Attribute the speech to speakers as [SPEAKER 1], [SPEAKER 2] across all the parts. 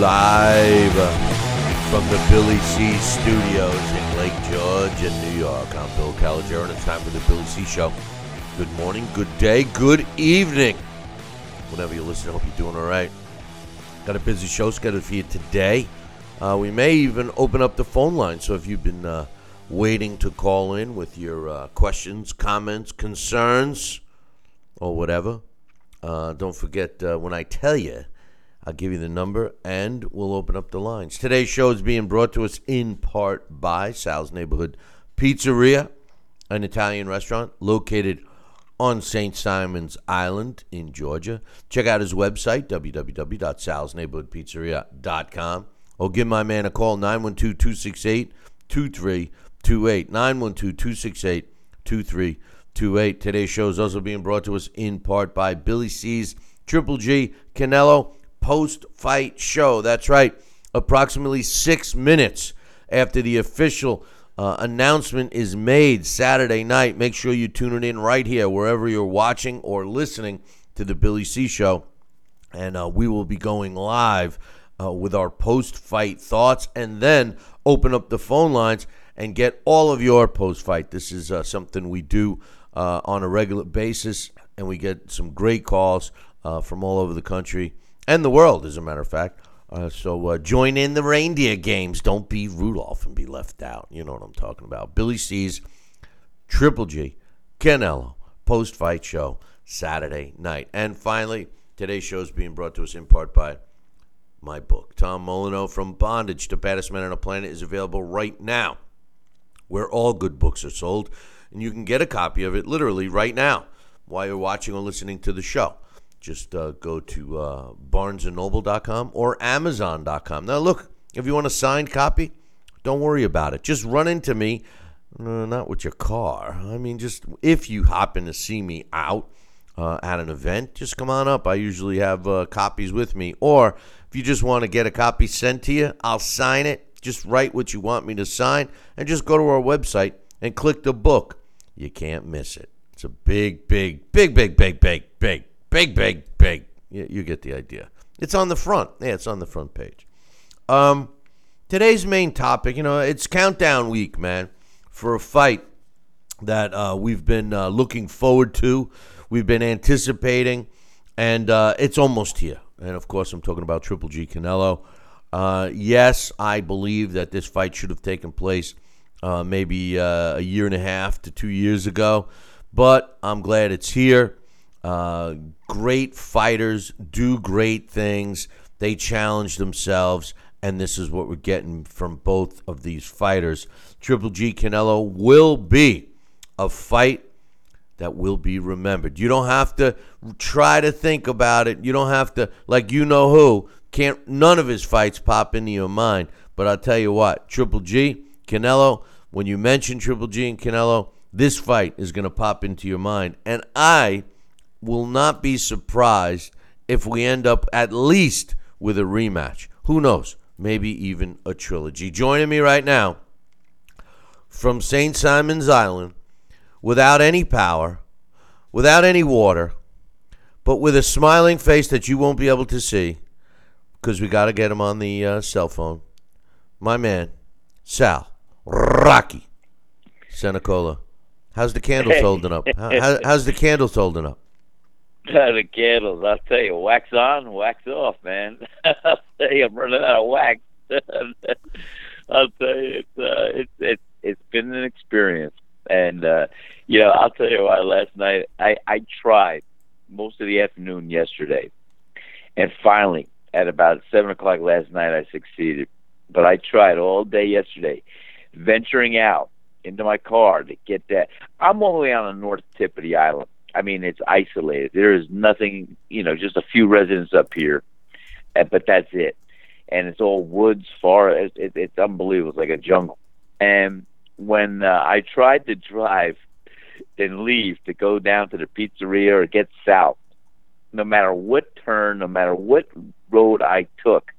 [SPEAKER 1] Live from the Billy C studios in Lake George in New York. I'm Bill Calogero, and it's time for the Billy C Show. Good morning, good day, good evening. Whenever you listen, I hope you're doing all right. Got a busy show scheduled for you today. Uh, we may even open up the phone line, so if you've been uh, waiting to call in with your uh, questions, comments, concerns, or whatever, uh, don't forget uh, when I tell you I'll give you the number and we'll open up the lines. Today's show is being brought to us in part by Sal's Neighborhood Pizzeria, an Italian restaurant located on St. Simon's Island in Georgia. Check out his website, www.salsneighborhoodpizzeria.com, or give my man a call, 912 268 2328. 912 268 2328. Today's show is also being brought to us in part by Billy C's Triple G Canelo post fight show. That's right. Approximately six minutes after the official uh, announcement is made Saturday night. Make sure you tune it in right here, wherever you're watching or listening to the Billy C Show. And uh, we will be going live uh, with our post fight thoughts and then open up the phone lines and get all of your post fight. This is uh, something we do uh, on a regular basis, and we get some great calls uh, from all over the country and the world, as a matter of fact. Uh, so uh, join in the reindeer games. Don't be Rudolph and be left out. You know what I'm talking about. Billy C's Triple G, Canelo, post fight show, Saturday night. And finally, today's show is being brought to us in part by my book. Tom Molineaux from Bondage to Baddest Man on the Planet is available right now, where all good books are sold. And you can get a copy of it literally right now while you're watching or listening to the show just uh, go to uh, barnesandnoble.com or amazon.com. Now, look, if you want a signed copy, don't worry about it. Just run into me, uh, not with your car. I mean, just if you happen to see me out uh, at an event, just come on up. I usually have uh, copies with me. Or if you just want to get a copy sent to you, I'll sign it. Just write what you want me to sign and just go to our website and click the book. You can't miss it. It's a big, big, big, big, big, big, big Big, big, big. You, you get the idea. It's on the front. Yeah, it's on the front page. Um, today's main topic, you know, it's countdown week, man, for a fight that uh, we've been uh, looking forward to, we've been anticipating, and uh, it's almost here. And of course, I'm talking about Triple G Canelo. Uh, yes, I believe that this fight should have taken place uh, maybe uh, a year and a half to two years ago, but I'm glad it's here. Uh, great fighters do great things. They challenge themselves, and this is what we're getting from both of these fighters. Triple G Canelo will be a fight that will be remembered. You don't have to try to think about it. You don't have to like you know who. Can't none of his fights pop into your mind. But I'll tell you what, Triple G, Canelo, when you mention Triple G and Canelo, this fight is going to pop into your mind. And I will not be surprised if we end up at least with a rematch. Who knows? Maybe even a trilogy. Joining me right now from St. Simon's Island without any power, without any water, but with a smiling face that you won't be able to see because we got to get him on the uh, cell phone. My man, Sal Rocky Senecola. How's the candles holding up? How, how's the candles holding up?
[SPEAKER 2] The candles, I'll tell you, wax on, wax off, man. I'll tell you, I'm running out of wax. I'll tell you, it's uh, it's it's it's been an experience, and uh, you know, I'll tell you why. Last night, I I tried most of the afternoon yesterday, and finally, at about seven o'clock last night, I succeeded. But I tried all day yesterday, venturing out into my car to get that. I'm all the way on the north tip of the island. I mean, it's isolated. There is nothing, you know, just a few residents up here, but that's it. And it's all woods, far. It, it's unbelievable. It's like a jungle. And when uh, I tried to drive and leave to go down to the pizzeria or get south, no matter what turn, no matter what road I took,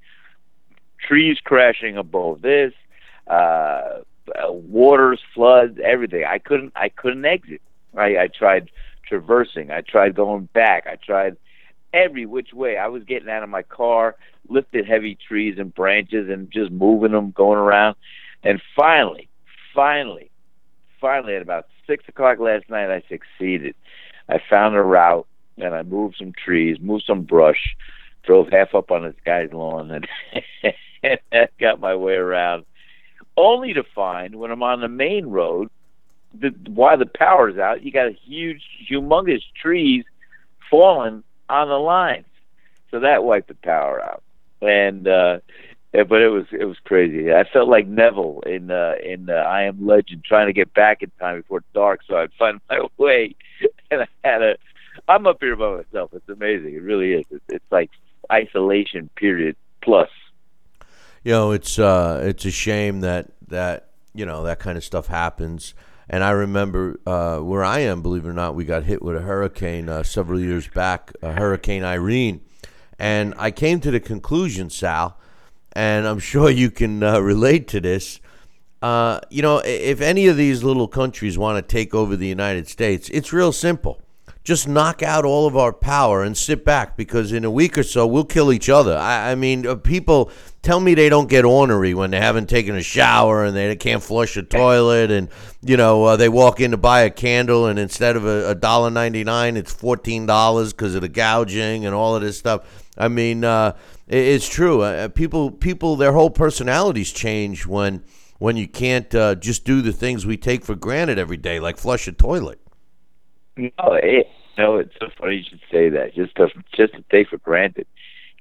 [SPEAKER 2] trees crashing above this, uh, uh, waters, floods, everything. I couldn't, I couldn't exit. I, I tried traversing. I tried going back. I tried every which way. I was getting out of my car, lifted heavy trees and branches, and just moving them, going around. And finally, finally, finally, at about six o'clock last night, I succeeded. I found a route, and I moved some trees, moved some brush, drove half up on this guy's lawn, and, and got my way around. Only to find when I'm on the main road, the, while the power's out, you got a huge, humongous trees falling on the lines, so that wiped the power out. And uh, yeah, but it was it was crazy. I felt like Neville in uh, in uh, I Am Legend, trying to get back in time before dark, so I'd find my way. And I had a, I'm up here by myself. It's amazing. It really is. It's, it's like isolation period plus.
[SPEAKER 1] You know, it's uh, it's a shame that that you know that kind of stuff happens. And I remember uh, where I am, believe it or not, we got hit with a hurricane uh, several years back, uh, Hurricane Irene. And I came to the conclusion, Sal, and I'm sure you can uh, relate to this. Uh, you know, if any of these little countries want to take over the United States, it's real simple. Just knock out all of our power and sit back because in a week or so we'll kill each other. I, I mean, uh, people tell me they don't get ornery when they haven't taken a shower and they can't flush a toilet and you know uh, they walk in to buy a candle and instead of a dollar ninety nine it's fourteen dollars because of the gouging and all of this stuff. I mean, uh, it's true. Uh, people, people, their whole personalities change when when you can't uh, just do the things we take for granted every day, like flush a toilet.
[SPEAKER 2] No, it, no, it's so funny you should say that. Just to just to take for granted.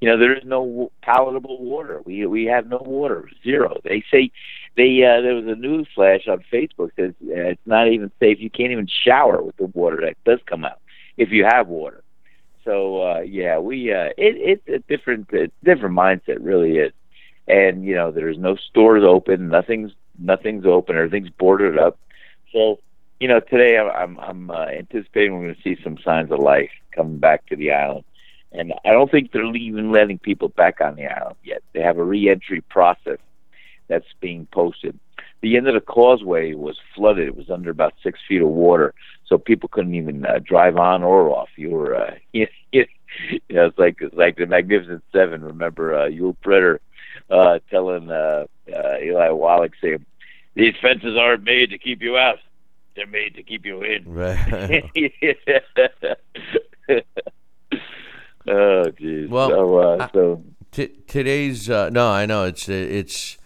[SPEAKER 2] You know, there is no palatable water. We we have no water, zero. They say they uh, there was a news flash on Facebook says uh, it's not even safe. You can't even shower with the water that does come out if you have water. So uh, yeah, we uh, it, it's a different it's a different mindset, really is. And you know, there's no stores open, nothing's nothing's open, everything's boarded up. So you know, today I'm I'm uh, anticipating we're going to see some signs of life coming back to the island, and I don't think they're even letting people back on the island yet. They have a reentry process that's being posted. The end of the causeway was flooded; it was under about six feet of water, so people couldn't even uh, drive on or off. You were, uh, you, you know, it's like it's like the Magnificent Seven. Remember uh, Yul Brynner uh, telling uh, uh, Eli Wallach saying, "These fences aren't made to keep you out." they're made to keep you in.
[SPEAKER 1] Right.
[SPEAKER 2] oh, jeez.
[SPEAKER 1] Well,
[SPEAKER 2] so, uh, so
[SPEAKER 1] T- today's uh, no, I know it's it's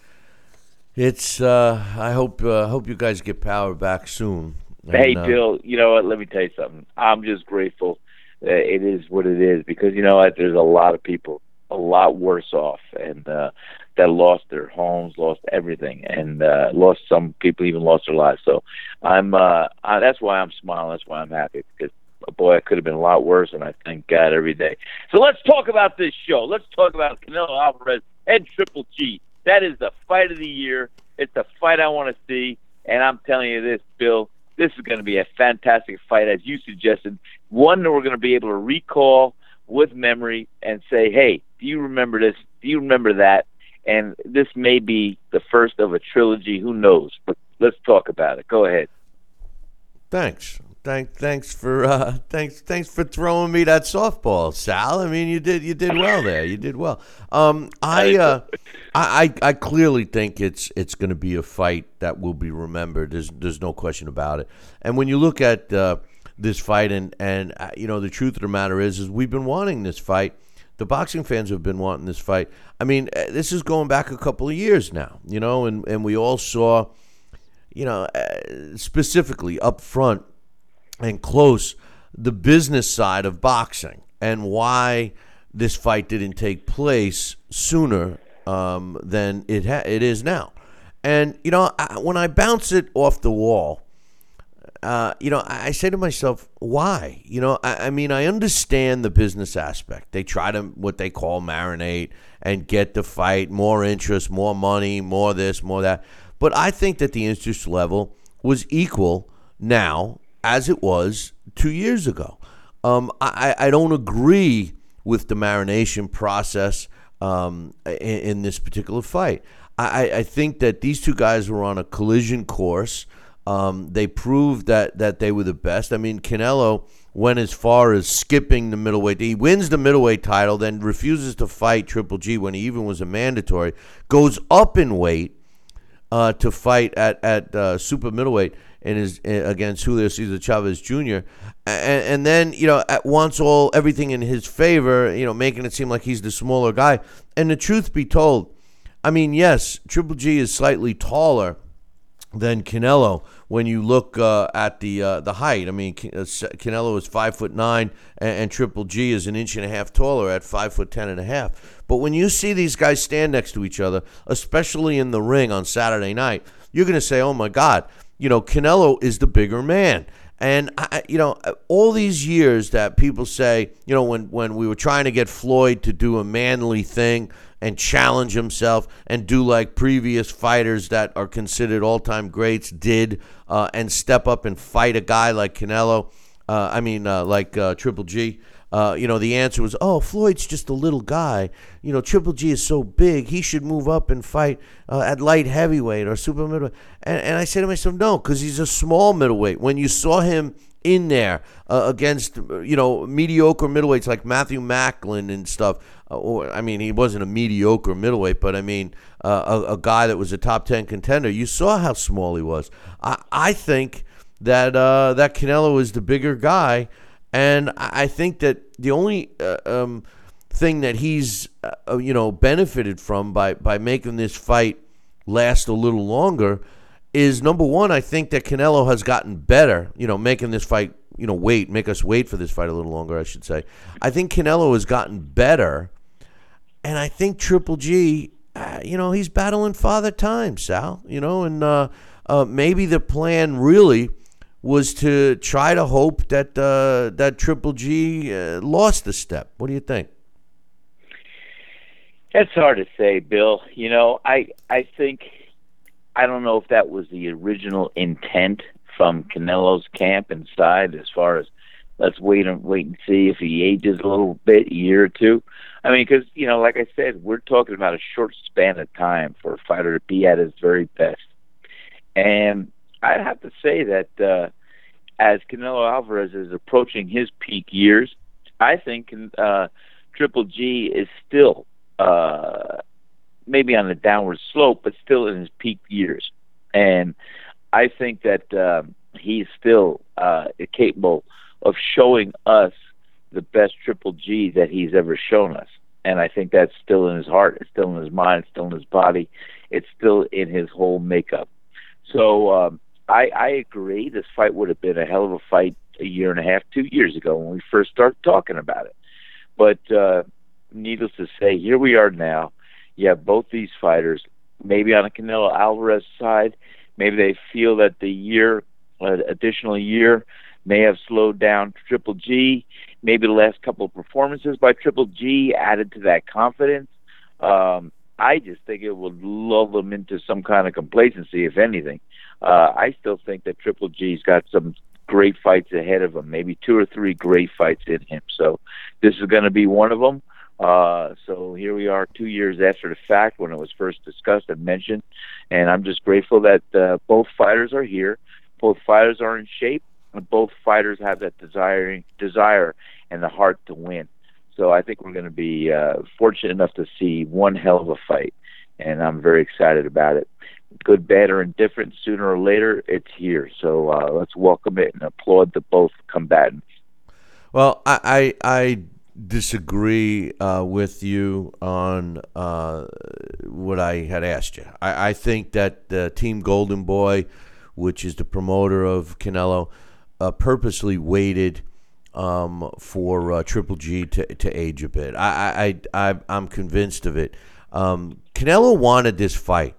[SPEAKER 1] it's. Uh, I hope uh, hope you guys get power back soon.
[SPEAKER 2] hey,
[SPEAKER 1] And, uh,
[SPEAKER 2] Bill. You know what? Let me tell you something. I'm just grateful. It is what it is because you know what? There's a lot of people a lot worse off and uh that lost their homes lost everything and uh lost some people even lost their lives so i'm uh I, that's why i'm smiling that's why i'm happy because boy it could have been a lot worse and i thank god every day so let's talk about this show let's talk about canelo alvarez and triple g that is the fight of the year it's the fight i want to see and i'm telling you this bill this is going to be a fantastic fight as you suggested one that we're going to be able to recall with memory and say, hey, do you remember this? Do you remember that? And this may be the first of a trilogy. Who knows? But let's talk about it. Go ahead.
[SPEAKER 1] Thanks. Thank, thanks for uh, thanks thanks for throwing me that softball, Sal. I mean, you did you did well there. You did well. Um, I, uh, I I clearly think it's it's going to be a fight that will be remembered. There's there's no question about it. And when you look at uh, this fight, and and uh, you know the truth of the matter is, is we've been wanting this fight the boxing fans have been wanting this fight. I mean, uh, this is going back a couple of years now, you know, and, and we all saw, you know, uh, specifically up front and close the business side of boxing and why this fight didn't take place sooner um, than it ha- it is now. And you know, I, when I bounce it off the wall, uh, you know, I, I, say to myself, why? You know, I, I, mean, I understand the business aspect. They try to what they call marinate and get the fight, more interest, more money, more this, more that. But I think that the interest level was equal now as it was two years ago. Um, I, I don't agree with the marination process um, in, in, this particular fight. I, I think that these two guys were on a collision course. Um, they proved that that they were the best. I mean, Canelo went as far as skipping the middleweight. He wins the middleweight title, then refuses to fight Triple G when he even was a mandatory. Goes up in weight uh, to fight at at uh, super middleweight and is uh, against Julio Cesar Chavez Jr. And, and then you know at once all everything in his favor, you know, making it seem like he's the smaller guy. And the truth be told, I mean, yes, Triple G is slightly taller than Canelo when you look uh, at the uh, the height. I mean, uh, Canelo is five foot nine, and, and, Triple G is an inch and a half taller at five foot ten and a half. But when you see these guys stand next to each other, especially in the ring on Saturday night, you're going to say, "Oh my God!" You know, Canelo is the bigger man. And I, you know, all these years that people say, you know, when when we were trying to get Floyd to do a manly thing and challenge himself and do like previous fighters that are considered all-time greats did, uh, and step up and fight a guy like Canelo. Uh, I mean, uh, like uh, Triple G. Uh, you know, the answer was, oh, Floyd's just a little guy. You know, Triple G is so big, he should move up and fight uh, at light heavyweight or super middleweight. And, and I said to myself, no, because he's a small middleweight. When you saw him in there uh, against, you know, mediocre middleweights like Matthew Macklin and stuff, uh, or I mean, he wasn't a mediocre middleweight, but I mean, uh, a, a, guy that was a top 10 contender, you saw how small he was. I, I think that, that Canelo is the bigger guy. And I think that the only uh, um, thing that he's uh, uh, you know benefited from by by making this fight last a little longer is number one. I think that Canelo has gotten better. You know, making this fight you know wait make us wait for this fight a little longer. I should say. I think Canelo has gotten better, and I think Triple G. Uh, you know, he's battling father time, Sal. You know, and uh, uh, maybe the plan really was to try to hope that uh, that Triple G uh, lost a step. What do you think?
[SPEAKER 2] It's hard to say, Bill. You know, I I think I don't know if that was the original intent from Canelo's camp inside, as far as let's wait and wait and see if he ages a little bit, a year or two. I mean, because you know, like I said, we're talking about a short span of time for a fighter to be at his very best, and I have to say that uh, as Canelo Alvarez is approaching his peak years, I think uh, Triple G is still uh, maybe on a downward slope, but still in his peak years. And I think that uh, he's still uh, capable of showing us the best Triple G that he's ever shown us. And I think that's still in his heart, it's still in his mind, it's still in his body, it's still in his whole makeup. So um, I, I agree. This fight would have been a hell of a fight a year and a half, two years ago when we first started talking about it. But uh, needless to say, here we are now. You have both these fighters, maybe on a Canelo Alvarez side, maybe they feel that the year, uh, additional year, may have slowed down Triple G. Maybe the last couple of performances by Triple G added to that confidence. Um, I just think it will lull them into some kind of complacency, if anything. Uh, I still think that Triple G's got some great fights ahead of him, maybe two or three great fights in him. So this is going to be one of them. Uh, so here we are, two years after the fact when it was first discussed and mentioned, and I'm just grateful that uh, both fighters are here. Both fighters are in shape, and both fighters have that desire, desire and the heart to win. So I think we're going to be uh, fortunate enough to see one hell of a fight, and I'm very excited about it. Good, bad, or indifferent, sooner or later, it's here. So uh, let's welcome it and applaud the both combatants.
[SPEAKER 1] Well, I, I, I disagree uh, with you on uh, what I had asked you. I, I think that the Team Golden Boy, which is the promoter of Canelo, uh, purposely waited um, for uh, Triple G to, to age a bit. I, I, I, I'm convinced of it. Um, Canelo wanted this fight.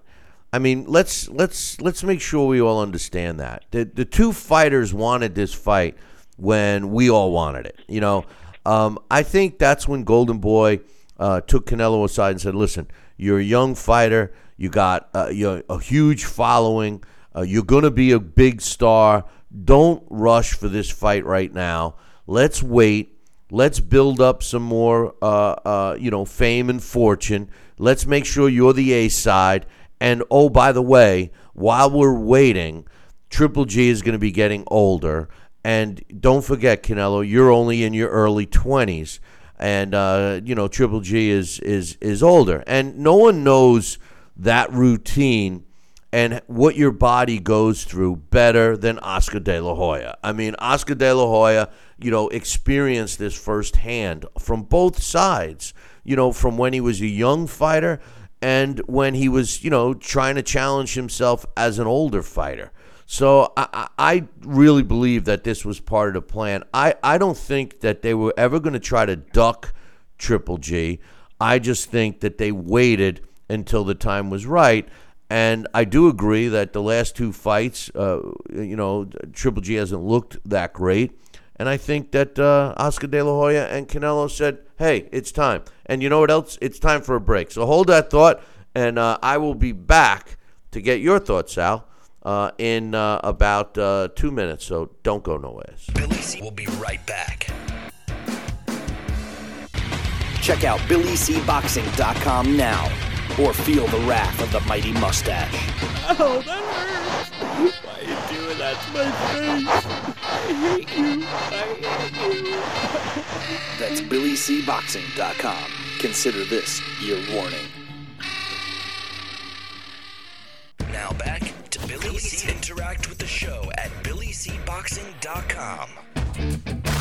[SPEAKER 1] I mean, let's let's let's make sure we all understand that the the two fighters wanted this fight when we all wanted it. You know, um, I think that's when Golden Boy uh, took Canelo aside and said, "Listen, you're a young fighter. You got uh, you're a huge following. Uh, you're going to be a big star. Don't rush for this fight right now. Let's wait. Let's build up some more, uh, uh, you know, fame and fortune. Let's make sure you're the A side." And oh, by the way, while we're waiting, Triple G is going to be getting older. And don't forget, Canelo, you're only in your early 20s. And, uh, you know, Triple G is, is, is older. And no one knows that routine and what your body goes through better than Oscar De La Hoya. I mean, Oscar De La Hoya, you know, experienced this firsthand from both sides. You know, from when he was a young fighter and when he was, you know, trying to challenge himself as an older fighter. So I, I really believe that this was part of the plan. I, I don't think that they were ever going to try to duck Triple G. I just think that they waited until the time was right. And I do agree that the last two fights, uh, you know, Triple G hasn't looked that great. And I think that uh, Oscar De La Hoya and Canelo said, hey, it's time. And you know what else? It's time for a break. So hold that thought, and uh, I will be back to get your thoughts, Sal, uh, in uh, about uh, two minutes. So don't go nowhere.
[SPEAKER 3] Billy C will be right back.
[SPEAKER 4] Check out BillyCBoxing.com now or feel the wrath of the mighty mustache.
[SPEAKER 5] Oh, that hurts. Why are you doing that to my face? Hate you. I hate you.
[SPEAKER 4] That's BillyCBoxing.com. Consider this your warning.
[SPEAKER 3] Now back to Billy C. Interact with the show at BillyCBoxing.com.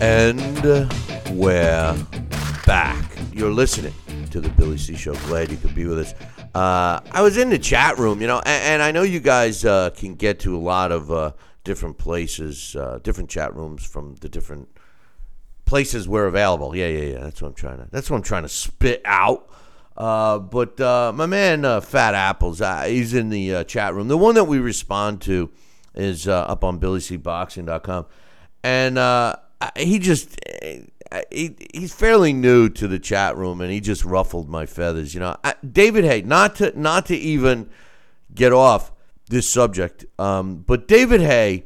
[SPEAKER 1] And we're back. You're listening to the Billy C Show. Glad you could be with us. Uh, I was in the chat room, you know, and, and I know you guys uh, can get to a lot of uh, different places, uh, different chat rooms from the different places we're available. Yeah, yeah, yeah. That's what I'm trying to. That's what I'm trying to spit out. Uh, but uh, my man Fat Apples, he's in the chat room. The one that we respond to is up on BillyCBoxing.com, and he just he, he's fairly new to the chat room, and he just ruffled my feathers. You know, I, David Haye, not to not to even get off this subject, um, but David Haye,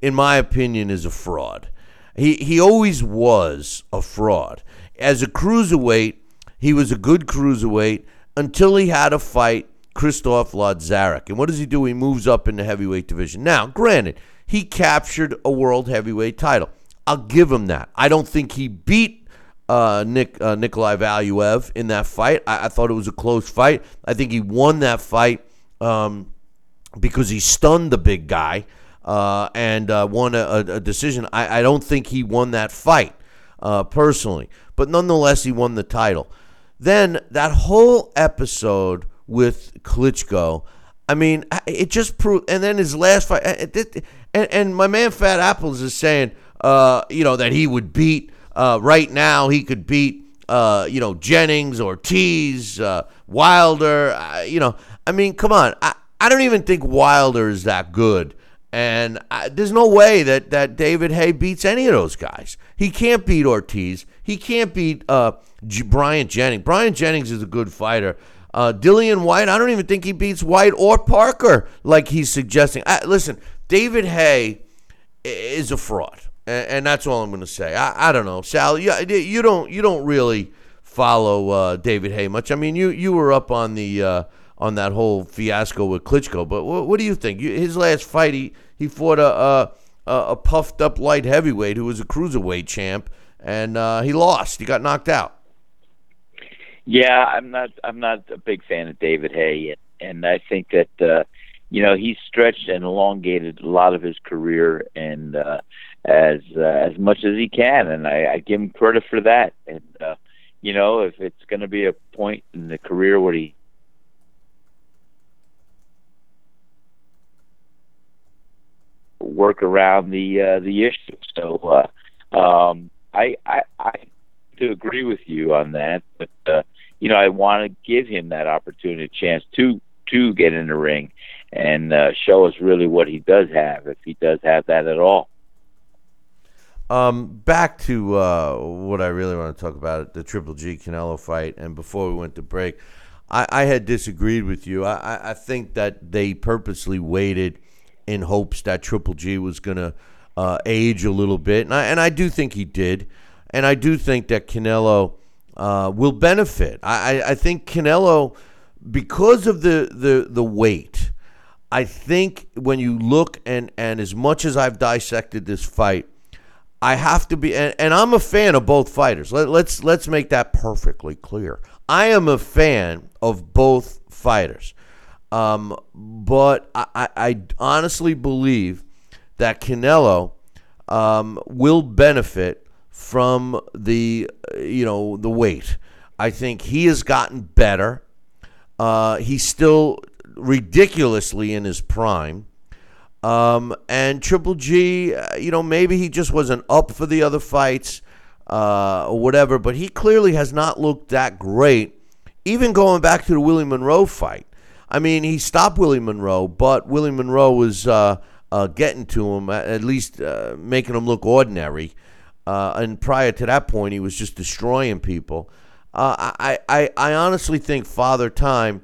[SPEAKER 1] in my opinion, is a fraud. He he always was a fraud. As a cruiserweight, he was a good cruiserweight until he had a fight Christoph Lazarek. And what does he do? He moves up in the heavyweight division. Now, granted, he captured a world heavyweight title. I'll give him that. I don't think he beat uh, Nick uh, Nikolai Valuev in that fight. I, I, thought it was a close fight. I think he won that fight um, because he stunned the big guy uh, and uh, won a, a decision. I, I, don't think he won that fight uh, personally, but nonetheless, he won the title. Then that whole episode with Klitschko. I mean, it just proved. And then his last fight, and, and my man Fat Apples is saying, uh, you know, that he would beat. Uh, right now, he could beat, uh, you know, Jennings, Ortiz, uh, Wilder. Uh, you know, I mean, come on. I, I don't even think Wilder is that good. And I, there's no way that, that David Haye beats any of those guys. He can't beat Ortiz. He can't beat uh, J- Bryant Jennings. Bryant Jennings is a good fighter. Uh, Dillian Whyte, I don't even think he beats Whyte or Parker like he's suggesting. I, listen, David Haye is a fraud, and, and that's all I'm going to say. I, I don't know, Sal. You, you don't you don't really follow uh, David Haye much. I mean, you you were up on the uh, on that whole fiasco with Klitschko, but what, what do you think? His last fight, he he fought a a, a puffed up light heavyweight who was a cruiserweight champ, and uh, he lost. He got knocked out.
[SPEAKER 2] Yeah, I'm not. I'm not a big fan of David Haye, and, and I think that uh, you know he's stretched and elongated a lot of his career and uh, as uh, as much as he can, and I, I give him credit for that. And uh, you know, if it's going to be a point in the career where he work around the uh, the issue. So uh, um, I, I I do agree with you on that, but uh, you know I want to give him that opportunity, chance to to get in the ring and uh, show us really what he does have, if he does have that at all.
[SPEAKER 1] Um, back to uh, what I really want to talk about the Triple G Canelo fight, and before we went to break, I, I had disagreed with you. I, I think that they purposely waited in hopes that Triple G was going to uh, age a little bit, and I and I do think he did, and I do think that Canelo uh, will benefit. I, I, I think Canelo, because of the the the weight, I think when you look and and as much as I've dissected this fight. I have to be, and, and I'm a fan of both fighters. Let, let's let's make that perfectly clear. I am a fan of both fighters. Um, but I, I, I, honestly believe that Canelo um, will benefit from the you know the weight. I think he has gotten better. Uh, he's still ridiculously in his prime. Um, and Triple G, uh, you know, maybe he just wasn't up for the other fights uh, or whatever, but he clearly has not looked that great, even going back to the Willie Monroe fight. I mean, he stopped Willie Monroe, but Willie Monroe was uh, uh getting to him, at least uh, making him look ordinary. Uh, and prior to that point, he was just destroying people. I, I, I honestly think Father Time,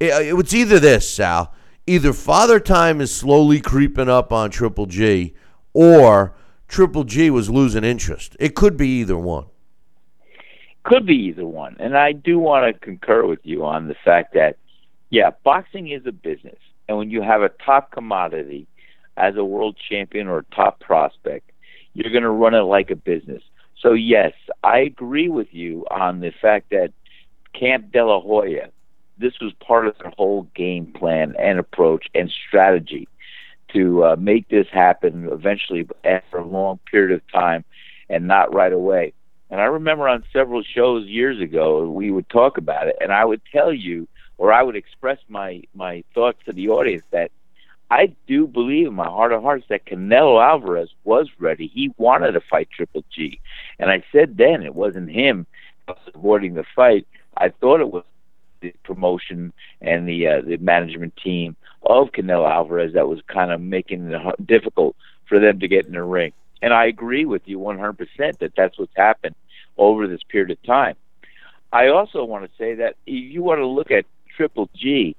[SPEAKER 1] it, it was either this, Sal either Father Time is slowly creeping up on Triple G or Triple G was losing interest. It could be either one.
[SPEAKER 2] Could be either one. And I do want to concur with you on the fact that, yeah, boxing is a business. And when you have a top commodity as a world champion or a top prospect, you're going to run it like a business. So, yes, I agree with you on the fact that Camp De La Hoya this was part of their whole game plan and approach and strategy to uh, make this happen eventually after a long period of time and not right away. And I remember on several shows years ago, we would talk about it, and I would tell you, or I would express my my thoughts to the audience that I do believe in my heart of hearts that Canelo Alvarez was ready. He wanted to fight Triple G, and I said then it wasn't him avoiding the fight. I thought it was the promotion and the uh, the management team of Canelo Alvarez that was kind of making it difficult for them to get in the ring. And I agree with you 100% that that's what's happened over this period of time. I also want to say that if you want to look at Triple G,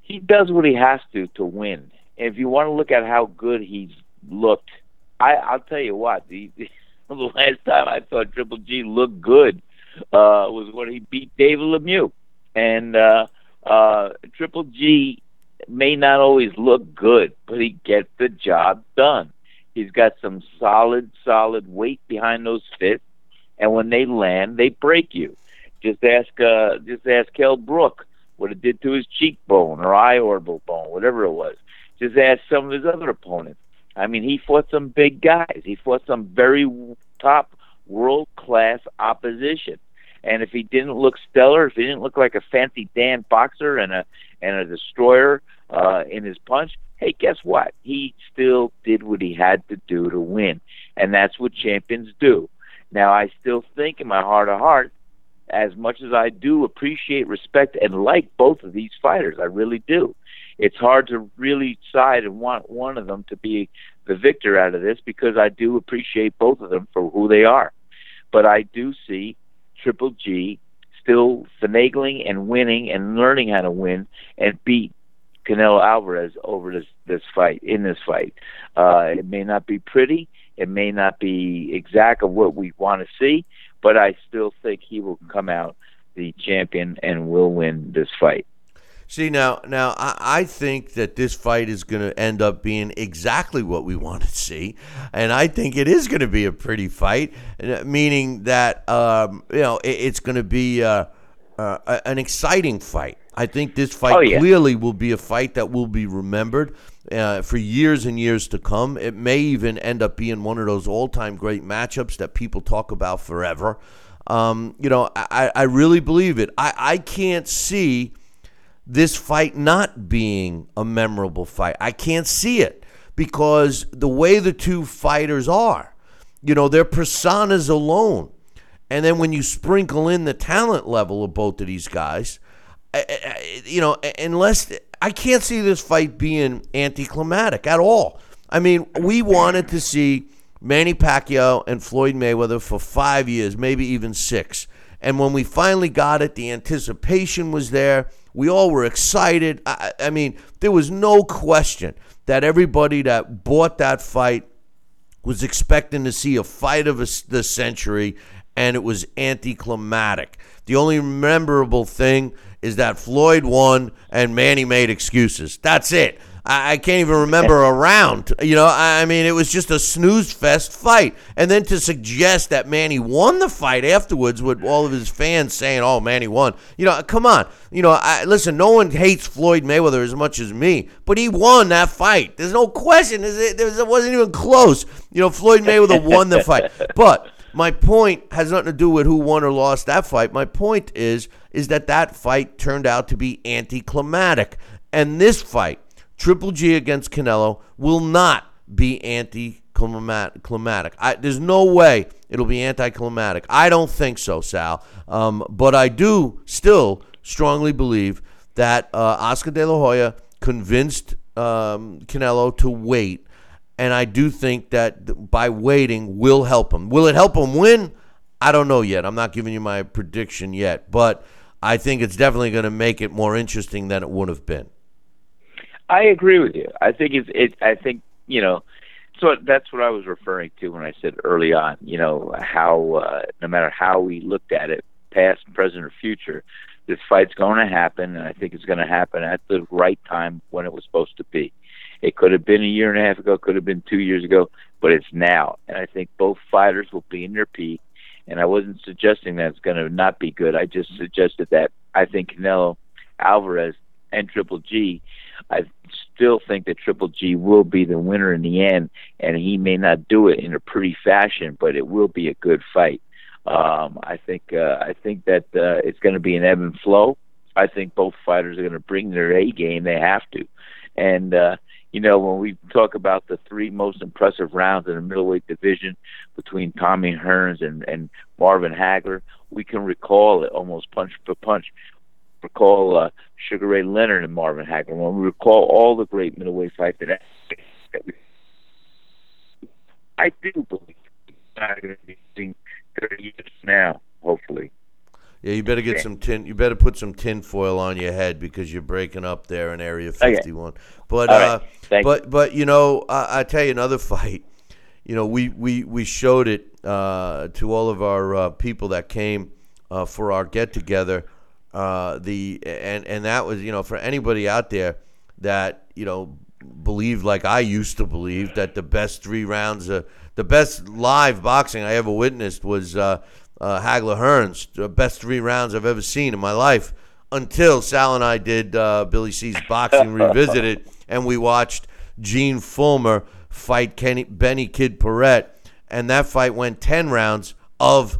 [SPEAKER 2] he does what he has to to win. If you want to look at how good he's looked, I, I'll tell you what. The, the, last time I thought Triple G looked good uh, was when he beat David Lemieux and uh, uh, Triple G may not always look good, but he gets the job done. He's got some solid, solid weight behind those fists, and when they land, they break you. Just ask, uh, just ask Kell Brook what it did to his cheekbone or eye orbital bone, whatever it was. Just ask some of his other opponents. I mean, he fought some big guys. He fought some very top world class opposition. And if he didn't look stellar, if he didn't look like a fancy Dan boxer and a and a destroyer uh, in his punch, hey, guess what? He still did what he had to do to win, and that's what champions do. Now, I still think in my heart of hearts, as much as I do appreciate, respect, and like both of these fighters, I really do. It's hard to really side and want one of them to be the victor out of this because I do appreciate both of them for who they are. But I do see Triple G still finagling and winning and learning how to win and beat Canelo Alvarez over this this fight in this fight. Uh, it may not be pretty, it may not be exact of what we want to see, but I still think he will come out the champion and will win this fight.
[SPEAKER 1] See now, now I, I think that this fight is going to end up being exactly what we want to see, and I think it is going to be a pretty fight. Uh, meaning that um, you know it, it's going to be uh, uh, an exciting fight. I think this fight
[SPEAKER 2] Oh, yeah.
[SPEAKER 1] clearly will be a fight that will be remembered uh, for years and years to come. It may even end up being one of those all-time great matchups that people talk about forever. Um, you know, I, I really believe it. I, I can't see this fight not being a memorable fight. I can't see it because the way the two fighters are, you know, their personas alone. And then when you sprinkle in the talent level of both of these guys, you know, unless I can't see this fight being anticlimactic at all. I mean, we wanted to see Manny Pacquiao and Floyd Mayweather for five years, maybe even six. And when we finally got it, the anticipation was there. We all were excited. I, I mean, there was no question that everybody that bought that fight was expecting to see a fight of a, the century, and it was anticlimactic. The only memorable thing is that Floyd won and Manny made excuses. That's it. I, I can't even remember a round. You know, I, I mean, it was just a snooze fest fight. And then to suggest that Manny won the fight afterwards with all of his fans saying, oh, Manny won. You know, come on. You know, I, listen, no one hates Floyd Mayweather as much as me, but he won that fight. There's no question. It wasn't even close. You know, Floyd Mayweather won the fight. But my point has nothing to do with who won or lost that fight. My point is is that that fight turned out to be anticlimactic, and this fight, Triple G against Canelo, will not be anticlimactic. I, there's no way it'll be anticlimactic. I don't think so, Sal. Um, but I do still strongly believe that uh, Oscar De La Hoya convinced um, Canelo to wait and I do think that by waiting will help him. Will it help him win? I don't know yet. I'm not giving you my prediction yet, but I think it's definitely going to make it more interesting than it would have been.
[SPEAKER 2] I agree with you. I think it's it. I think you know. So that's what I was referring to when I said early on. You know how uh, no matter how we looked at it, past, present, or future, this fight's going to happen, and I think it's going to happen at the right time when it was supposed to be. It could have been a year and a half ago, could have been two years ago, but it's now, and I think both fighters will be in their peak. And I wasn't suggesting that it's going to not be good. I just suggested that I think Canelo Alvarez and Triple G I still think that Triple G will be the winner in the end, and he may not do it in a pretty fashion, but it will be a good fight. Um, I think uh, I think that uh, it's going to be an ebb and flow. I think both fighters are going to bring their A game. They have to, and uh, you know when we talk about the three most impressive rounds in the middleweight division between Tommy Hearns and, and Marvin Hagler, we can recall it almost punch for punch recall uh, Sugar Ray Leonard and Marvin Hagler. When we recall all the great middleweight fights that, that we, I do believe not going to be seeing 30 years now, hopefully.
[SPEAKER 1] Yeah, you better get some tin. You better put some tin foil on your head because you're breaking up there in Area 51. But
[SPEAKER 2] All right.
[SPEAKER 1] uh,
[SPEAKER 2] Thank
[SPEAKER 1] but but you know, I, I tell you another fight. You know, we we we showed it uh, to all of our uh, people that came uh, for our get together. Uh, the and and that was you know for anybody out there that you know believed like I used to believe that the best three rounds, uh, the best live boxing I ever witnessed was uh, uh, Hagler Hearns, the best three rounds I've ever seen in my life. Until Sal and I did uh, Billy C's Boxing Revisited, and we watched Gene Fullmer fight Kenny Benny Kid Paret, and that fight went ten rounds of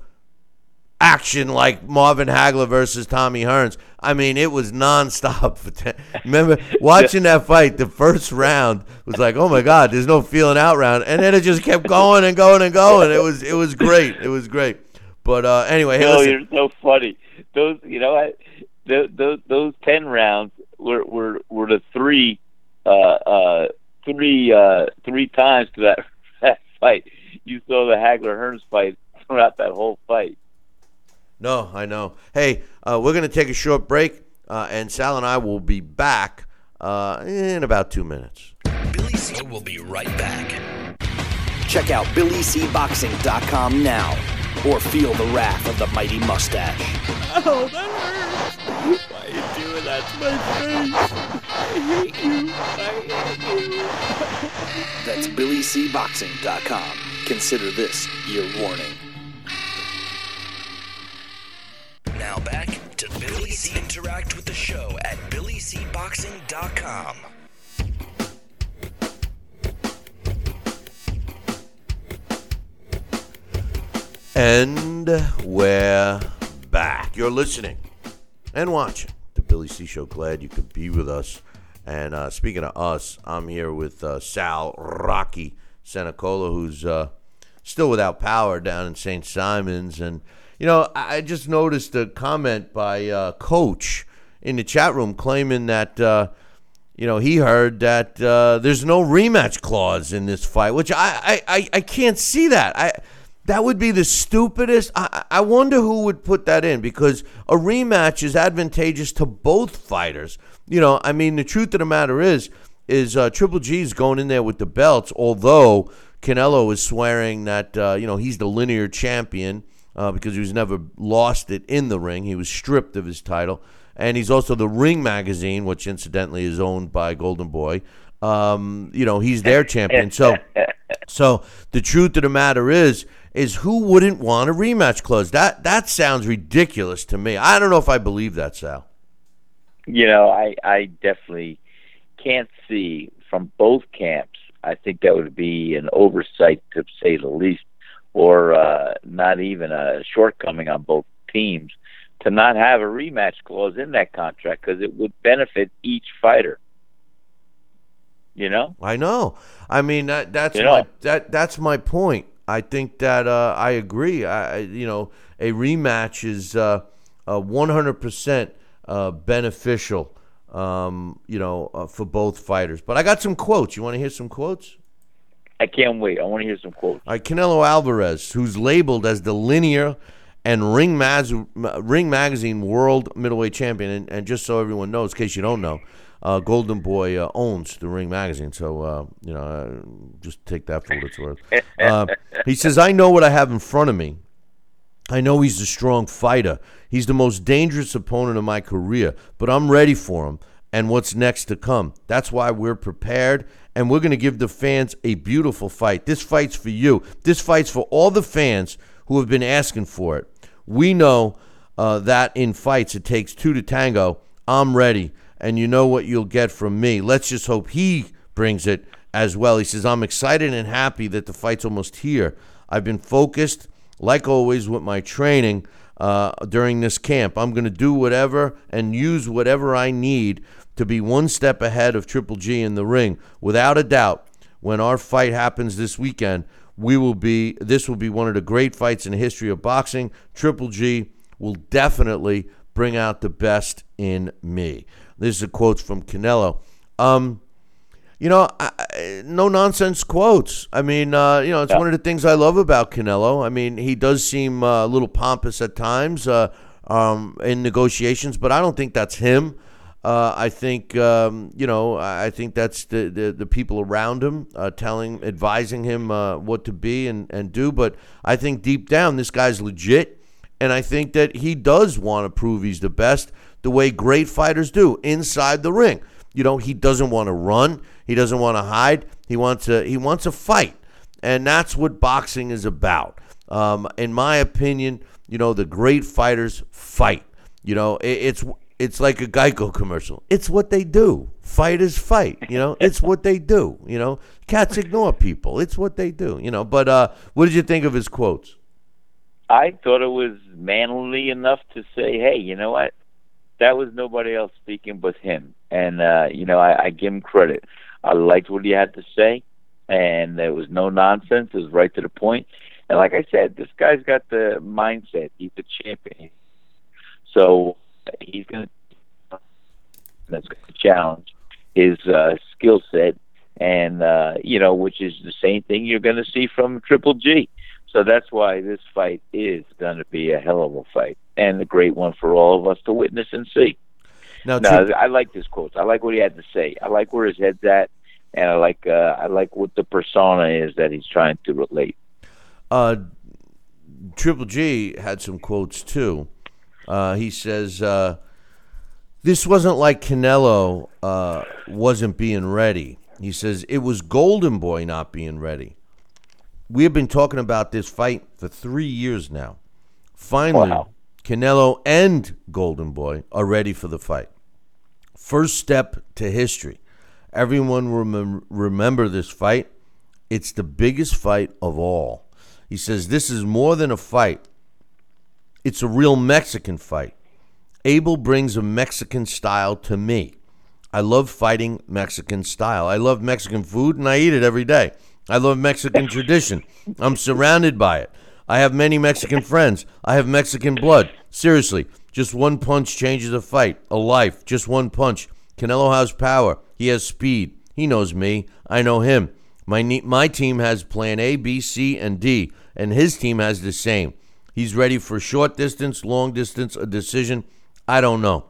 [SPEAKER 1] action like Marvin Hagler versus Tommy Hearns. I mean, it was nonstop. For ten. Remember watching that fight? The first round was like, oh my god, there's no feeling out round, and then it just kept going and going and going. It was it was great. It was great. But uh, anyway, hey,
[SPEAKER 2] No,
[SPEAKER 1] listen.
[SPEAKER 2] you're so funny. Those, you know, I, those, those, those ten rounds were were were the three, uh, uh, three, uh, three times to that, that fight. You saw the Hagler Hearns fight throughout that whole fight.
[SPEAKER 1] No, I know. Hey, uh, we're going to take a short break, uh, and Sal and I will be back uh, in about two minutes.
[SPEAKER 3] Billy C will be right back.
[SPEAKER 4] Check out BillyCBoxing.com now or feel the wrath of the mighty mustache.
[SPEAKER 5] Oh, that hurts. Why are you doing that to my face? I hate you. I hate you.
[SPEAKER 4] That's BillyCBoxing.com. Consider this your warning.
[SPEAKER 3] Now back to Billy C. interact with the show at billycboxing.com.
[SPEAKER 1] And we're back. You're listening and watching the Billy C Show. Glad you could be with us. And uh, speaking of us, I'm here with uh, Sal Rocky Senecola, who's uh, still without power down in St. Simons. And, you know, I just noticed a comment by uh, Coach in the chat room claiming that, uh, you know, he heard that uh, there's no rematch clause in this fight, which I, I, I, can't see that. I that would be the stupidest. I, I wonder who would put that in because a rematch is advantageous to both fighters. You know, I mean, the truth of the matter is, is uh, Triple G's going in there with the belts. Although Canelo is swearing that uh, you know he's the linear champion uh, because he was never lost it in the ring. He was stripped of his title, and he's also the Ring magazine, which incidentally is owned by Golden Boy. Um, you know, he's their champion. So, so the truth of the matter is, is who wouldn't want a rematch clause? That that sounds ridiculous to me. I don't know if I believe that, Sal.
[SPEAKER 2] You know, I I definitely can't see from both camps. I think that would be an oversight to say the least, or uh, not even a shortcoming on both teams to not have a rematch clause in that contract because it would benefit each fighter. You know,
[SPEAKER 1] I know. I mean that that's
[SPEAKER 2] You
[SPEAKER 1] my that that's my point. I think that uh, I agree. I you know a rematch is uh, one hundred percent beneficial. Um, you know uh, for both fighters. But I got some quotes. You want to hear some quotes?
[SPEAKER 2] I can't wait. I want to hear some quotes.
[SPEAKER 1] All right, Canelo Alvarez, who's labeled as the linear and Ring, Maz- Ring Magazine World Middleweight Champion, and, and just so everyone knows, in case you don't know, uh, Golden Boy uh, owns the Ring Magazine, so uh, you know, uh, just take that for what it's worth. Uh, he says, "I know what I have in front of me. I know he's a strong fighter. He's the most dangerous opponent of my career, but I'm ready for him and what's next to come. That's why we're prepared and we're going to give the fans a beautiful fight. This fight's for you. This fight's for all the fans who have been asking for it. We know uh, that in fights it takes two to tango. I'm ready, and you know what you'll get from me. Let's just hope he brings it as well. He says, I'm excited and happy that the fight's almost here. I've been focused, like always, with my training uh, during this camp. I'm going to do whatever and use whatever I need to be one step ahead of Triple G in the ring. Without a doubt, when our fight happens this weekend, we will be this will be one of the great fights in the history of boxing. Triple G will definitely bring out the best in me. This is a quote from Canelo. Um, you know, I, no nonsense quotes. I mean, uh, you know, it's one of the things I love about Canelo. I mean, he does seem uh, a little pompous at times uh, um, in negotiations, but I don't think that's him. Uh, I think um, you know. I think that's the, the, the people around him uh, telling, advising him uh, what to be and, and do. But I think deep down, this guy's legit, and I think that he does want to prove he's the best, the way great fighters do inside the ring. You know, he doesn't want to run. He doesn't want to hide. He wants to. He wants to fight, and that's what boxing is about. Um, in my opinion, you know, the great fighters fight. You know, it, it's it's like a Geico commercial. It's what they do. Fighters fight. You know, it's what they do. You know, cats ignore people. It's what they do. You know, but uh, what did you think of his quotes?
[SPEAKER 2] I thought it was manly enough to say, "Hey, you know what? That was nobody else speaking but him." And uh, you know, I, I give him credit. I liked what he had to say, and there was no nonsense. It was right to the point. And like I said, this guy's got the mindset. He's a champion, so he's going to that's going to challenge his uh, skill set, and uh, you know, which is the same thing you're going to see from Triple G. So that's why this fight is going to be a hell of a fight and a great one for all of us to witness and see.
[SPEAKER 1] Now,
[SPEAKER 2] No,
[SPEAKER 1] Tri-
[SPEAKER 2] I like this quote. I like what he had to say. I like where his head's at, and I like uh, I like what the persona is that he's trying to relate.
[SPEAKER 1] uh, Triple G had some quotes too. Uh, he says, uh, "This wasn't like Canelo uh, wasn't being ready." He says it was Golden Boy not being ready. We have been talking about this fight for three years now. Finally,
[SPEAKER 2] Wow.
[SPEAKER 1] Canelo and Golden Boy are ready for the fight. First step to history. Everyone remem- remember this fight. It's the biggest fight of all. He says this is more than a fight. It's a real Mexican fight. Abel brings a Mexican style to me. I love fighting Mexican style. I love Mexican food and I eat it every day. I love Mexican tradition. I'm surrounded by it. I have many Mexican friends. I have Mexican blood. Seriously, just one punch changes a fight, a life. Just one punch. Canelo has power. He has speed. He knows me. I know him. My my team has plan A, B, C, and D, and his team has the same. He's ready for short distance, long distance, a decision. I don't know.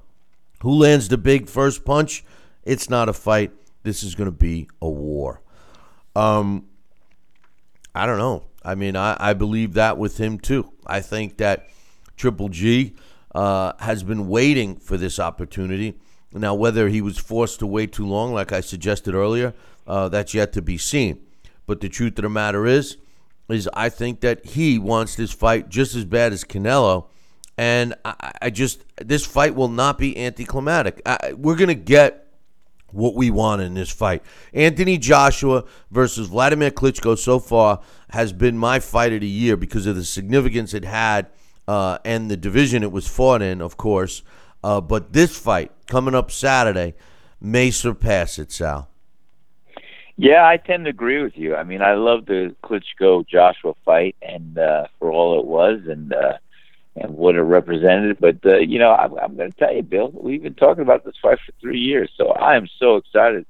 [SPEAKER 1] Who lands the big first punch? It's not a fight. This is going to be a war. Um, I don't know. I mean, I, I believe that with him too. I think that Triple G uh, has been waiting for this opportunity. Now, whether he was forced to wait too long, like I suggested earlier, uh, that's yet to be seen. But the truth of the matter is, is I think that he wants this fight just as bad as Canelo, and I, I just this fight will not be anticlimactic. I, we're gonna get what we want in this fight. Anthony Joshua versus Vladimir Klitschko so far has been my fight of the year because of the significance it had uh, and the division it was fought in, of course. Uh, but this fight coming up Saturday may surpass it, Sal.
[SPEAKER 2] Yeah, I tend to agree with you. I mean, I love the Klitschko Joshua fight, and uh, for all it was, and uh, and what it represented. But uh, you know, I'm, I'm going to tell you, Bill, we've been talking about this fight for three years, so I am so excited.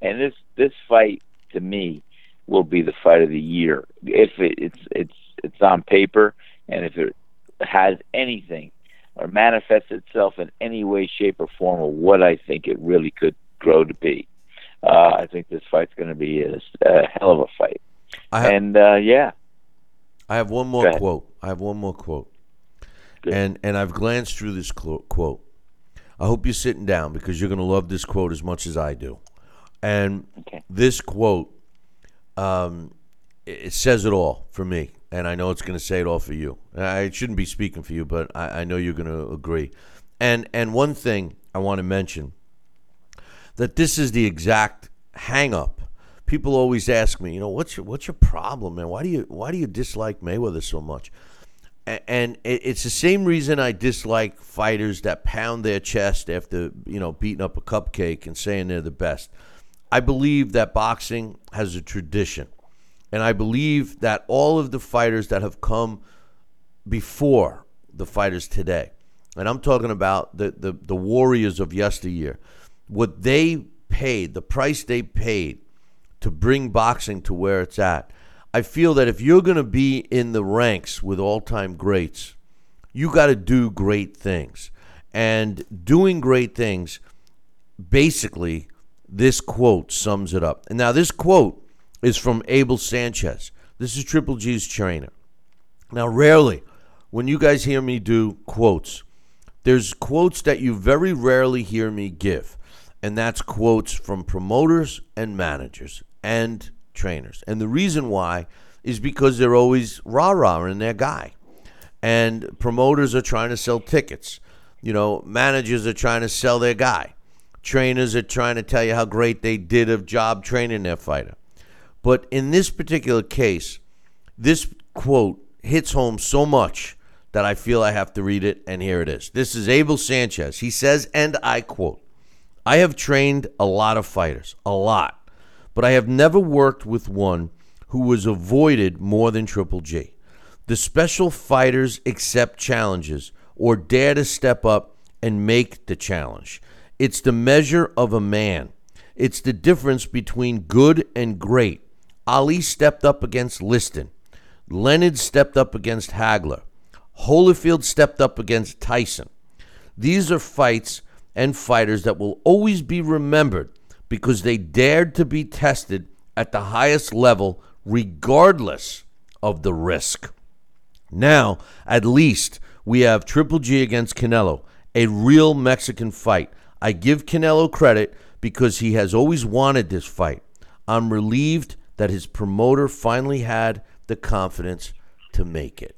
[SPEAKER 2] And this this fight to me will be the fight of the year if it, it's it's it's on paper, and if it has anything or manifests itself in any way, shape, or form of what I think it really could grow to be. Uh, I think this fight's going to be a, a, hell of a fight.
[SPEAKER 1] I have,
[SPEAKER 2] and uh, yeah,
[SPEAKER 1] I have one more quote. I have one more quote,
[SPEAKER 2] Good.
[SPEAKER 1] and and I've glanced through this quote. I hope you're sitting down because you're going to love this quote as much as I do. And
[SPEAKER 2] Okay.
[SPEAKER 1] this quote, um, it, it says it all for me, and I know it's going to say it all for you. I shouldn't be speaking for you, but I, I know you're going to agree. And and one thing I want to mention that this is the exact hang up. People always ask me, you know, what's your what's your problem, man? Why do you why do you dislike Mayweather so much? And it's the same reason I dislike fighters that pound their chest after you know beating up a cupcake and saying they're the best. I believe that boxing has a tradition, and I believe that all of the fighters that have come before the fighters today, and I'm talking about the, the, the warriors of yesteryear, what they paid, the price they paid to bring boxing to where it's at. I feel that if you're going to be in the ranks with all time greats, you got to do great things. And doing great things, basically, this quote sums it up. And now, this quote is from Abel Sanchez. This is Triple G's trainer. Now, rarely, when you guys hear me do quotes, there's quotes that you very rarely hear me give, and that's quotes from promoters and managers and trainers. And the reason why is because they're always rah rah in their guy, and promoters are trying to sell tickets. You know, managers are trying to sell their guy. Trainers are trying to tell you how great they did of job training their fighter. But in this particular case, this quote hits home so much that I feel I have to read it, and here it is. This is Abel Sanchez. He says, and I quote, I have trained a lot of fighters, a lot, but I have never worked with one who was avoided more than Triple G. The special fighters accept challenges or dare to step up and make the challenge. It's the measure of a man. It's the difference between good and great. Ali stepped up against Liston. Leonard stepped up against Hagler. Holyfield stepped up against Tyson. These are fights and fighters that will always be remembered because they dared to be tested at the highest level, regardless of the risk. Now, at least, we have Triple G against Canelo, a real Mexican fight. I give Canelo credit because he has always wanted this fight. I'm relieved that his promoter finally had the confidence to make it.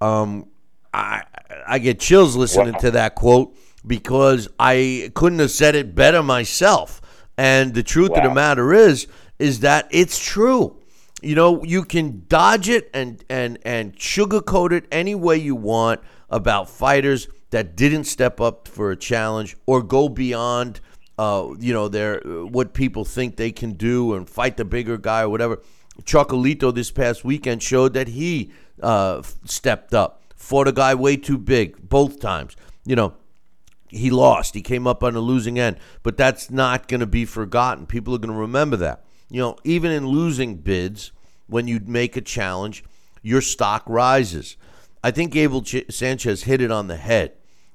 [SPEAKER 1] Um, I I get chills listening
[SPEAKER 2] Wow.
[SPEAKER 1] to that quote because I couldn't have said it better myself. And the truth of the matter is, is that it's true. You know, you can dodge it and and and sugarcoat it any way you want about fighters that didn't step up for a challenge or go beyond, uh, you know, their what people think they can do and fight the bigger guy or whatever. Chocolatito this past weekend showed that he uh, stepped up, fought a guy way too big both times. You know, he lost. He came up on a losing end, but that's not going to be forgotten. People are going to remember that. You know, even in losing bids, when you make a challenge, your stock rises. I think Abel Ch- Sanchez hit it on the head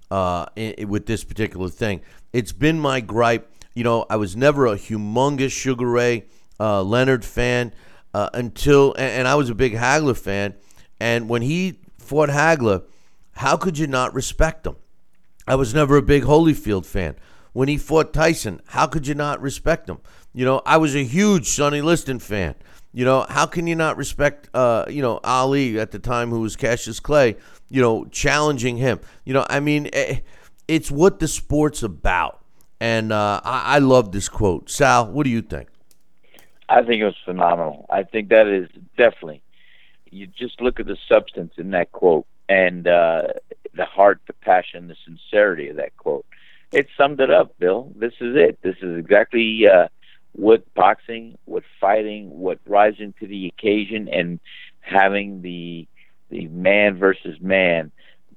[SPEAKER 1] uh, i- i- with this particular thing. It's been my gripe. You know, I was never a humongous Sugar Ray uh, Leonard fan uh, until, and, and I was a big Hagler fan. And when he fought Hagler, how could you not respect him? I was never a big Holyfield fan. When he fought Tyson, how could you not respect him? You know, I was a huge Sonny Liston fan. You know, how can you not respect, uh, you know, Ali at the time who was Cassius Clay, you know, challenging him? You know, I mean, eh, it's what the sport's about. And uh, I, I love this quote. Sal, what do you think?
[SPEAKER 2] I think it was phenomenal. I think that is definitely. You just look at the substance in that quote and uh, the heart, the passion, the sincerity of that quote. It summed it up, Bill. This is it. This is exactly uh, what boxing, what fighting, what rising to the occasion, and having the the man versus man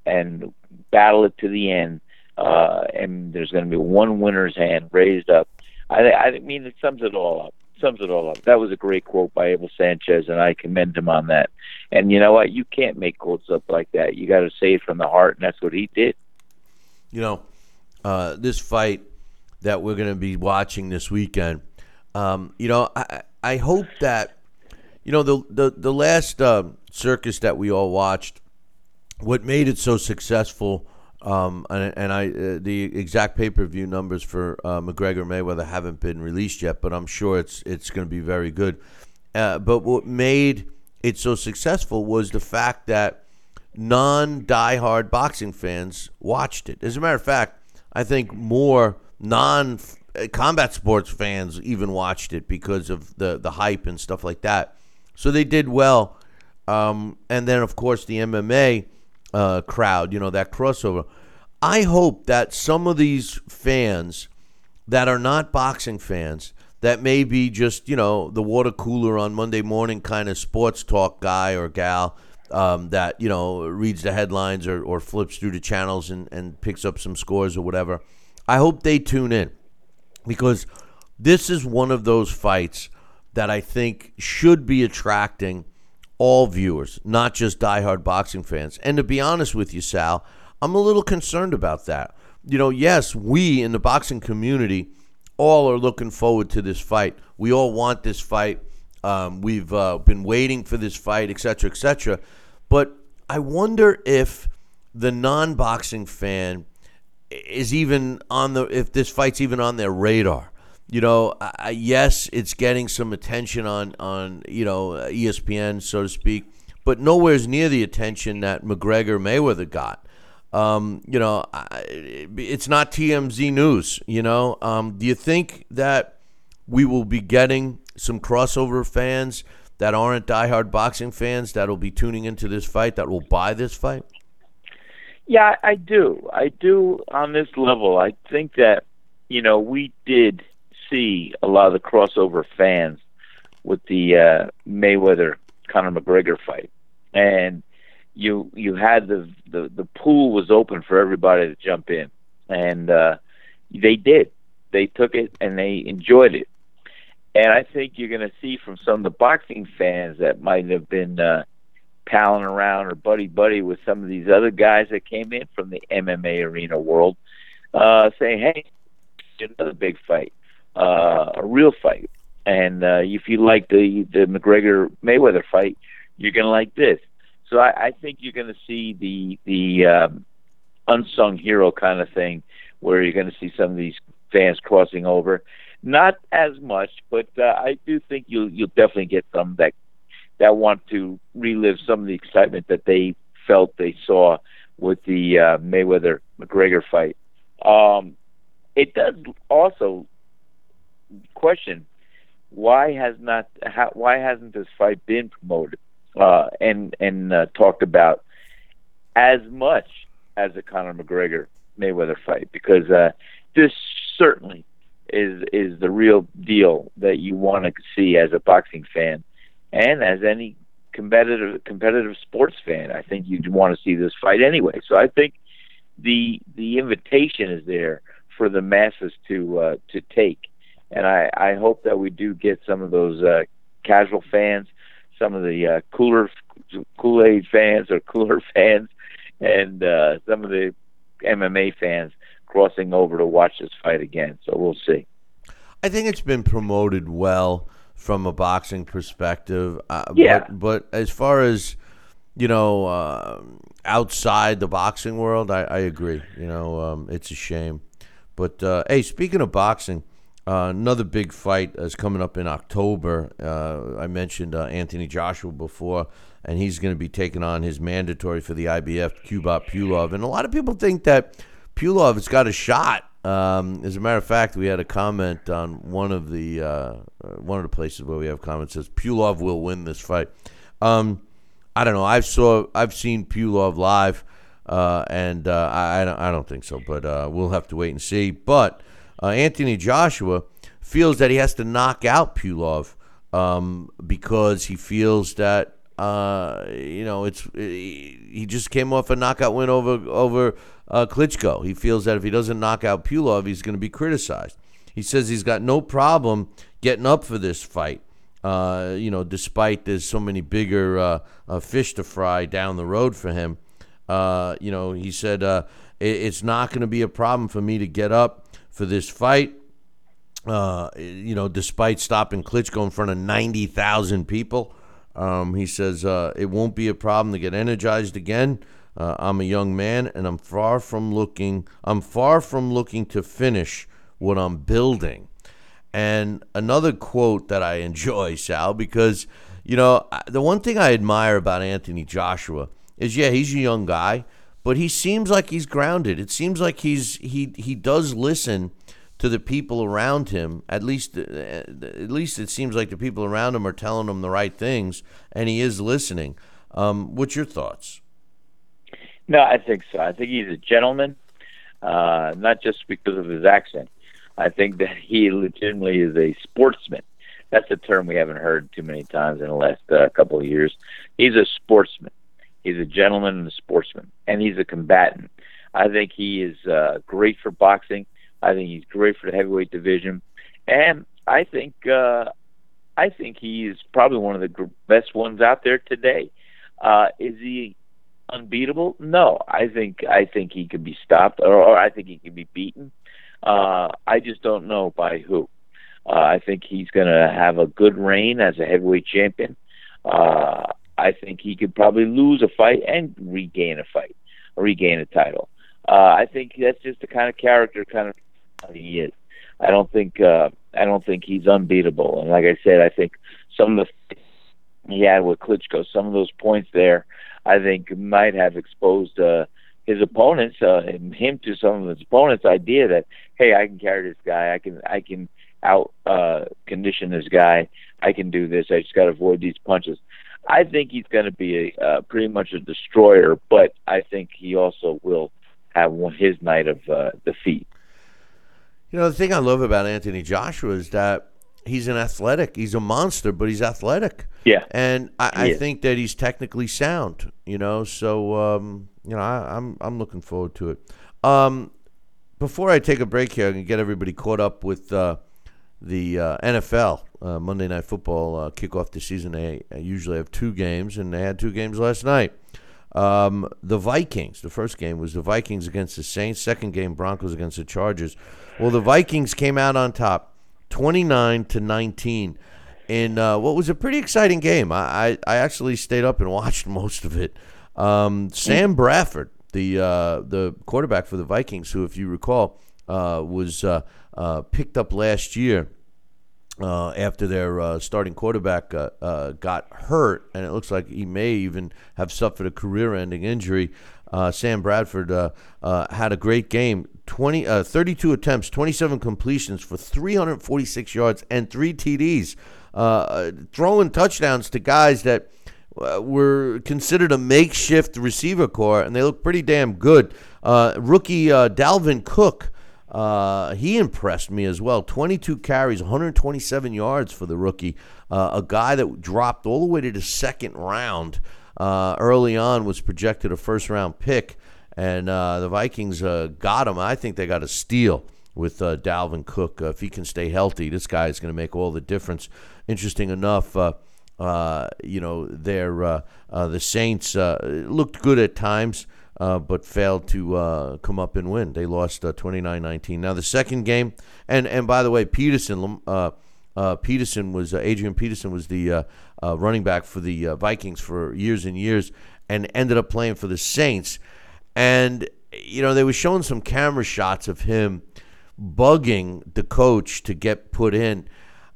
[SPEAKER 2] and battle it to the end. Uh, and there's going to be one winner's hand raised up. I, I mean, it sums it all up. Sums it all up. That was a great quote by Abel Sanchez, and I commend him on that. And you know what? You can't make quotes up like that. You got to say it from the heart, and that's what he did.
[SPEAKER 1] You know, uh, this fight that we're going to be watching this weekend. Um, you know, I, I hope that you know the the the last uh, circus that we all watched. What made it so successful, um, and, and I uh, the exact pay per view numbers for uh, McGregor Mayweather haven't been released yet, but I'm sure it's it's going to be very good. Uh, but what made it so successful was the fact that non diehard boxing fans watched it. As a matter of fact, I think more non combat sports fans even watched it because of the, the hype and stuff like that. So they did well. Um, and then, of course, the MMA uh, crowd, you know, that crossover. I hope that some of these fans that are not boxing fans, that may be just, you know, the water cooler on Monday morning kind of sports talk guy or gal um, that, you know, reads the headlines or, or flips through the channels and, and picks up some scores or whatever. I hope they tune in because this is one of those fights that I think should be attracting all viewers, not just diehard boxing fans. And to be honest with you, Sal, I'm a little concerned about that. You know, yes, we in the boxing community all are looking forward to this fight. We all want this fight. Um, we've uh, been waiting for this fight, et cetera, et cetera. But I wonder if the non-boxing fan is even on the if this fight's even on their radar. You know, I, yes, it's getting some attention on on you know ESPN, so to speak, but nowhere's near the attention that McGregor Mayweather got. Um, you know, I, it's not TMZ news. You know, um, do you think that we will be getting some crossover fans that aren't diehard boxing fans that'll be tuning into this fight that will buy this fight?
[SPEAKER 2] Yeah, I do. I do on this level. I think that, you know, we did see a lot of the crossover fans with the uh, Mayweather Conor McGregor fight. And you you had the, the the pool was open for everybody to jump in. And uh they did. They took it and they enjoyed it. And I think you're going to see from some of the boxing fans that might have been uh palling around or buddy buddy with some of these other guys that came in from the MMA arena world, uh, saying, "Hey, another big fight, uh, a real fight." And uh, if you like the the McGregor Mayweather fight, you're gonna like this. So I, I think you're gonna see the the um, unsung hero kind of thing, where you're gonna see some of these fans crossing over. Not as much, but uh, I do think you'll you'll definitely get some that that want to relive some of the excitement that they felt they saw with the uh, Mayweather McGregor fight. Um, it does also question why has not how, why hasn't this fight been promoted uh, and and uh, talked about as much as the Conor McGregor Mayweather fight because uh, this certainly is is the real deal that you want to see as a boxing fan and as any competitive competitive sports fan. I think you'd want to see this fight anyway. So I think the the invitation is there for the masses to uh, to take, and I I hope that we do get some of those uh, casual fans, some of the uh, cooler Kool Aid fans or cooler fans, and uh, some of the MMA fans crossing over to watch this fight again. So we'll see.
[SPEAKER 1] I think it's been promoted well from a boxing perspective. Uh,
[SPEAKER 2] Yeah.
[SPEAKER 1] But, but as far as you know, uh, outside the boxing world, I, I agree. You know, um, it's a shame. But uh, hey, speaking of boxing, uh, another big fight is coming up in October. Uh, I mentioned uh, Anthony Joshua before, and he's going to be taking on his mandatory for the IBF, Kubrat Pulev. And a lot of people think that Pulev has got a shot. Um, as a matter of fact, we had a comment on one of the uh, uh, one of the places where we have comments says Pulev will win this fight. Um, I don't know. I've saw I've seen Pulev live, uh, and I I don't, I don't think so. But we'll have to wait and see. But uh, Anthony Joshua feels that he has to knock out Pulev um, because he feels that uh, you know it's he he just came off a knockout win over over uh, Klitschko. He feels that if he doesn't knock out Pulev, he's going to be criticized. He says he's got no problem getting up for this fight. Uh, you know, despite there's so many bigger uh, uh, fish to fry down the road for him. Uh, you know, he said uh, it, it's not going to be a problem for me to get up for this fight. Uh, you know, despite stopping Klitschko in front of ninety thousand people, um, he says uh, it won't be a problem to get energized again. Uh, I'm a young man, and I'm far from looking. I'm far from looking to finish what I'm building. And another quote that I enjoy, Sal, because you know the one thing I admire about Anthony Joshua is, yeah, he's a young guy, but he seems like he's grounded. It seems like he's he he does listen to the people around him. At least, uh, at least it seems like the people around him are telling him the right things, and he is listening. Um, what's your thoughts?
[SPEAKER 2] No, I think so. I think he's a gentleman, uh, not just because of his accent. I think that he legitimately is a sportsman. That's a term we haven't heard too many times in the last uh, couple of years. He's a sportsman. He's a gentleman and a sportsman, and he's a combatant. I think he is uh, great for boxing. I think he's great for the heavyweight division, and I think uh, I think he is probably one of the best ones out there today. Uh, is he unbeatable? No, I think I think he could be stopped, or, or I think he can be beaten. Uh, I just don't know by who. Uh, I think he's going to have a good reign as a heavyweight champion. Uh, I think he could probably lose a fight and regain a fight, or regain a title. Uh, I think that's just the kind of character, kind of he is. I don't think uh, I don't think he's unbeatable. And like I said, I think some of the he had with Klitschko, some of those points there, I think might have exposed uh, his opponents, uh, him to some of his opponents' idea that hey, I can carry this guy, I can I can out uh, condition this guy, I can do this. I just got to avoid these punches. I think he's going to be a uh, pretty much a destroyer, but I think he also will have one, his night of uh, defeat.
[SPEAKER 1] You know, the thing I love about Anthony Joshua is that he's an athletic. He's a monster, but he's athletic.
[SPEAKER 2] Yeah.
[SPEAKER 1] And I, I think that he's technically sound, you know, so, um, you know, I, I'm, I'm looking forward to it. Um, before I take a break here, I can get everybody caught up with uh, the uh, NFL uh, Monday Night Football uh, kick off the season. They uh, usually have two games, and they had two games last night. Um, the Vikings, the first game was the Vikings against the Saints. Second game, Broncos against the Chargers. Well, the Vikings came out on top, 29 to 19, in uh, what was a pretty exciting game. I, I, I actually stayed up and watched most of it. Um, Sam Bradford, the uh, the quarterback for the Vikings, who, if you recall, uh, was uh, picked up last year uh, after their uh, starting quarterback uh, uh, got hurt, and it looks like he may even have suffered a career-ending injury. Uh, Sam Bradford had a great game. 20, uh, 32 attempts, 27 completions for 346 yards and three TDs, throwing touchdowns to guys that were considered a makeshift receiver corps, and they look pretty damn good. Rookie Dalvin Cook, uh, he impressed me as well. 22 carries, 127 yards for the rookie. Uh, a guy that dropped all the way to the second round uh, early on was projected a first round pick, and uh, the Vikings uh, got him. I think they got a steal with uh, Dalvin Cook. If he can stay healthy, this guy is going to make all the difference. Interesting enough, you know, their the Saints looked good at times. Uh, but failed to uh, come up and win. They lost uh, 29-19. Now the second game, and and by the way, Peterson, uh, uh, Peterson was Adrian Peterson was the running back for the Vikings for years and years, and ended up playing for the Saints. And you know they were showing some camera shots of him bugging the coach to get put in.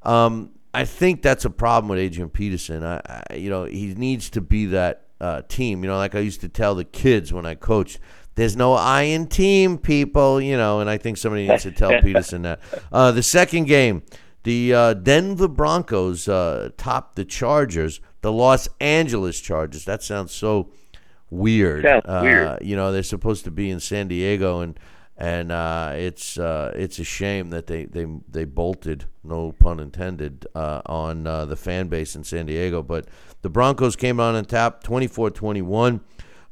[SPEAKER 1] Um, I think that's a problem with Adrian Peterson. I, I you know he needs to be that uh, team. You know, like I used to tell the kids when I coached. There's no I in team, people. You know, and I think somebody needs to tell Peterson that. Uh, the second game, the uh, Denver Broncos uh, topped the Chargers, the Los Angeles Chargers. That sounds so weird.
[SPEAKER 2] Sounds
[SPEAKER 1] Uh,
[SPEAKER 2] weird.
[SPEAKER 1] You know, they're supposed to be in San Diego, and and uh, it's uh, it's a shame that they, they they bolted, no pun intended, uh, on uh, the fan base in San Diego. But the Broncos came on and tapped 24-21.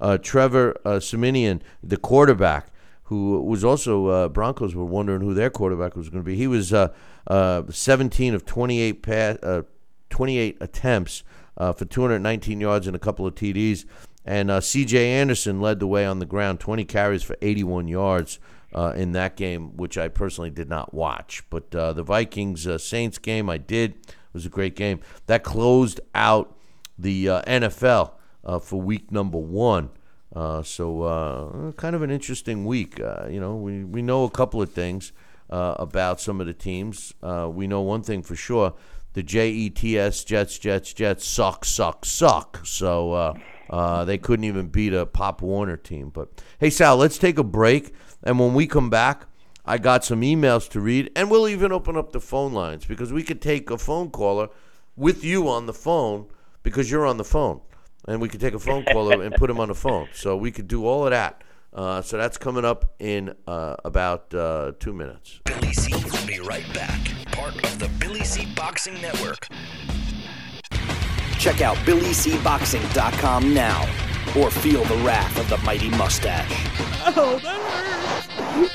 [SPEAKER 1] Uh, Trevor uh, the quarterback, who was also uh, Broncos were wondering who their quarterback was going to be. He was uh, uh, 17 of 28 pass, uh, 28 attempts for 219 yards and a couple of TDs. And uh, C.J. Anderson led the way on the ground, 20 carries for 81 yards uh, in that game, which I personally did not watch. But uh, the Vikings uh, Saints game I did it was a great game. That closed out the uh, NFL uh, for week number one. So kind of an interesting week. You know, we, we know a couple of things about some of the teams. We know one thing for sure: the Jets, Jets, Jets, Jets suck, suck, suck. So uh, they couldn't even beat a Pop Warner team. But hey, Sal, let's take a break, and when we come back. I got some emails to read, and we'll even open up the phone lines because we could take a phone caller with you on the phone because you're on the phone, and we could take a phone caller and put him on the phone. So we could do all of that. Uh, so that's coming up in uh, about uh, two minutes.
[SPEAKER 3] Billy C will be right back. Part of the Billy C Boxing Network.
[SPEAKER 4] Check out BillyCBoxing.com now or feel the wrath of the mighty mustache.
[SPEAKER 5] Oh, that hurts.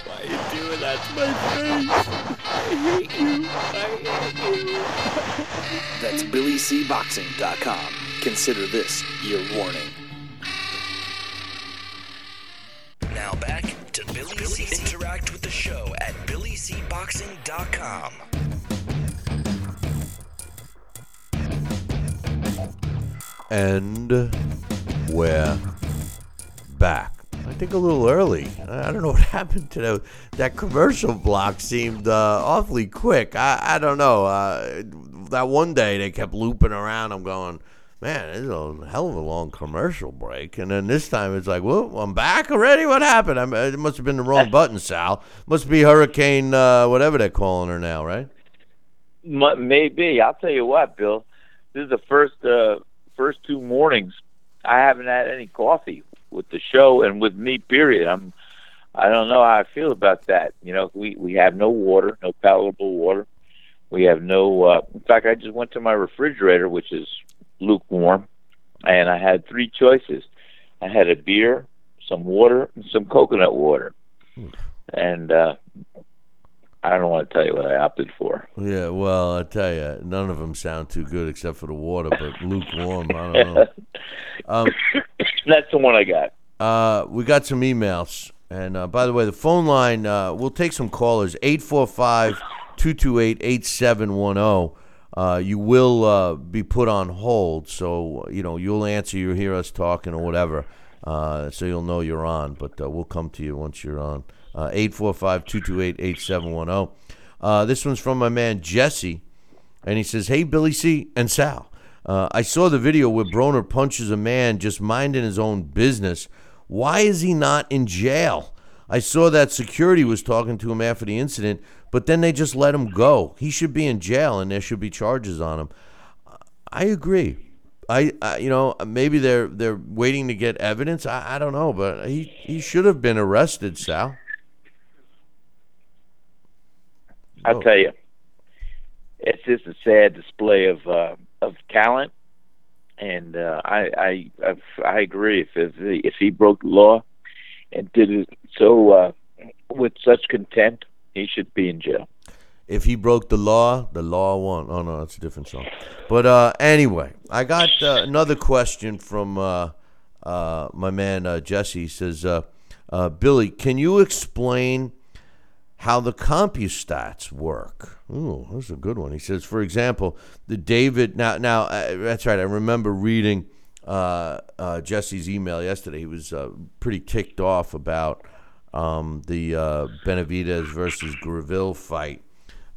[SPEAKER 5] Why are you doing that to my face? I hate you. I hate you.
[SPEAKER 4] That's BillyCBoxing.com. Consider this your warning.
[SPEAKER 3] Now back to Billy, C. Interact with the show at BillyCBoxing.com.
[SPEAKER 1] And we're back. I think a little early. I don't know what happened to that. That commercial block seemed uh, awfully quick. I, I don't know. Uh, that one day they kept looping around. I'm going, man, this is a hell of a long commercial break. And then this time it's like, well, I'm back already. What happened? I'm, it must have been the wrong button, Sal. Must be Hurricane, uh, whatever they're calling her now, right?
[SPEAKER 2] Maybe I'll tell you what, Bill. This is the first uh, first two mornings I haven't had any coffee with the show and with me. Period. I'm. I don't know how I feel about that. You know, we we have no water, no palatable water. We have no. Uh, in fact, I just went to my refrigerator, which is lukewarm, and I had three choices. I had a beer, some water, and some coconut water. And uh, I don't want to tell you what I opted for.
[SPEAKER 1] Yeah, well, I tell you, none of them sound too good except for the water, but lukewarm. I don't know. Um,
[SPEAKER 2] That's the one I got.
[SPEAKER 1] uh, we got some emails. And uh, by the way, the phone line, uh, we'll take some callers 845 228 8710. Uh, You will uh, be put on hold. So, you know, you'll answer, you'll hear us talking or whatever. Uh, so you'll know you're on. But uh, we'll come to you once you're on. Uh, 845 228 8710. Uh, This one's from my man Jesse. And he says, Hey, Billy C. and Sal. Uh, I saw the video where Broner punches a man just minding his own business. Why is he not in jail? I saw that security was talking to him after the incident, but then they just let him go. He should be in jail and there should be charges on him. I agree. I, I you know maybe they're they're waiting to get evidence. I, I don't know, but he he should have been arrested, Sal.
[SPEAKER 2] I'll
[SPEAKER 1] Oh.
[SPEAKER 2] tell you, it's just a sad display of uh, of talent, and uh, I I I, I agree. If if he, if he broke the law and did it so uh, with such contempt, he should be in jail.
[SPEAKER 1] If he broke the law, the law won. Oh no, that's a different song. But uh, anyway, I got uh, another question from uh, uh, my man uh, Jesse. He says, uh, uh, "Billy, can you explain how the CompuStats work?" Ooh, that's a good one. He says, for example, the David. Now, now uh, that's right. I remember reading uh, uh, Jesse's email yesterday. He was uh, pretty ticked off about um, the uh, Benavidez versus Gavril fight.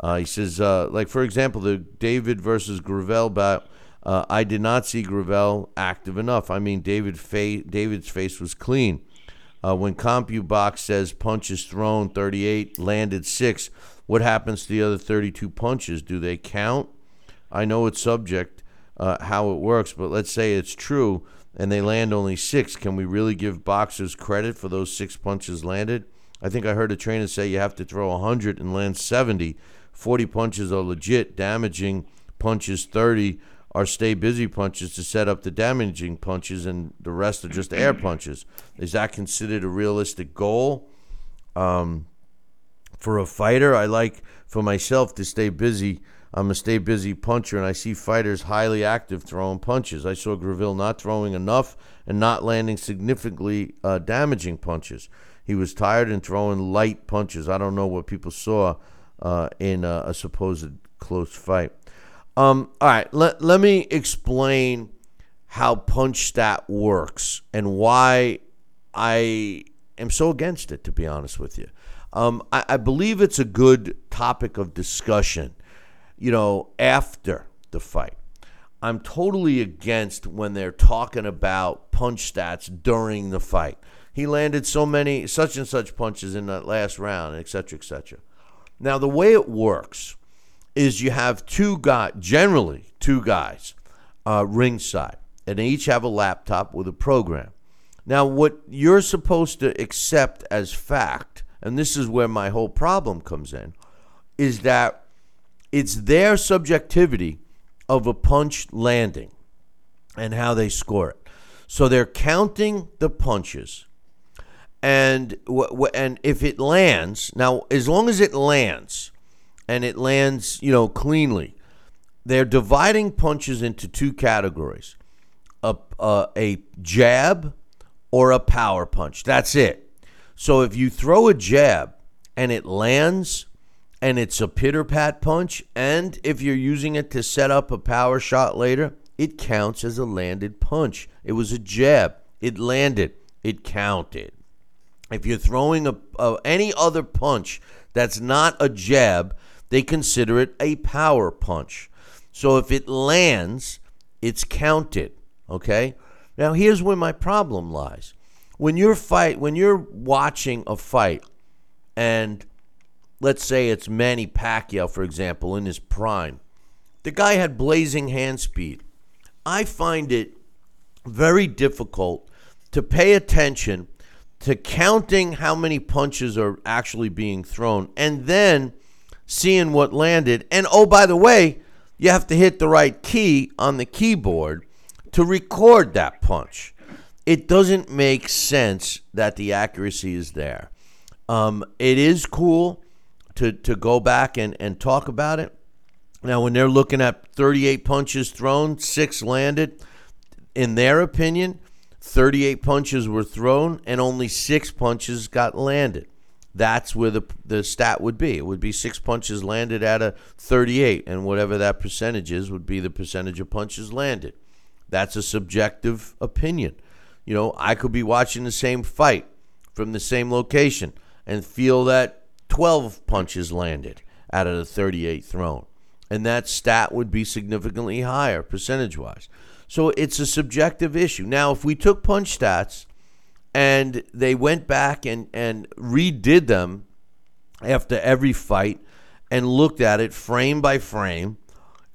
[SPEAKER 1] Uh, he says, like for example, the David versus Gavril bout. I did not see Gavril active enough. I mean, David fa- David's face was clean. Uh, when CompuBox says punches thrown 38, landed six, what happens to the other 32 punches? Do they count? I know it's subject uh, how it works, but let's say it's true and they land only six. Can we really give boxers credit for those six punches landed? I think I heard a trainer say you have to throw 100 and land 70. 40 punches are legit. Damaging punches 30 are stay busy punches to set up the damaging punches, and the rest are just air punches. Is that considered a realistic goal? Um, for a fighter, I like for myself to stay busy. I'm a stay busy puncher, and I see fighters highly active throwing punches. I saw Gavril not throwing enough and not landing significantly uh, damaging punches. He was tired and throwing light punches. I don't know what people saw uh, in a, a supposed close fight. Um, all right, let, let me explain how punch stat works and why I am so against it, to be honest with you. Um, I, I believe it's a good topic of discussion, you know, after the fight. I'm totally against when they're talking about punch stats during the fight. He landed so many such and such punches in that last round, et cetera, et cetera. Now, the way it works is you have two guys, generally two guys, uh, ringside, and they each have a laptop with a program. Now, what you're supposed to accept as fact, and this is where my whole problem comes in, is that it's their subjectivity of a punch landing and how they score it. So they're counting the punches, and and if it lands, now as long as it lands, and it lands, you know, cleanly, they're dividing punches into two categories: a a, a jab or a power punch. That's it. So if you throw a jab and it lands and it's a pitter pat punch, and if you're using it to set up a power shot later, it counts as a landed punch. It was a jab, it landed, it counted. If you're throwing a, a any other punch that's not a jab, they consider it a power punch. So if it lands, it's counted. Okay. Now here's where my problem lies. When you're fight, when you're watching a fight, and let's say it's Manny Pacquiao, for example, in his prime, the guy had blazing hand speed. I find it very difficult to pay attention to counting how many punches are actually being thrown and then seeing what landed. And oh, by the way, you have to hit the right key on the keyboard to record that punch. It doesn't make sense that the accuracy is there. Um, it is cool to, to go back and, and talk about it. Now, when they're looking at 38 punches thrown, six landed, in their opinion, 38 punches were thrown and only six punches got landed. That's where the, the stat would be. It would be six punches landed out of 38, and whatever that percentage is would be the percentage of punches landed. That's a subjective opinion. You know, I could be watching the same fight from the same location and feel that 12 punches landed out of the 38 thrown. and that stat would be significantly higher percentage wise. So it's a subjective issue. Now, if we took punch stats and they went back and, and redid them after every fight and looked at it frame by frame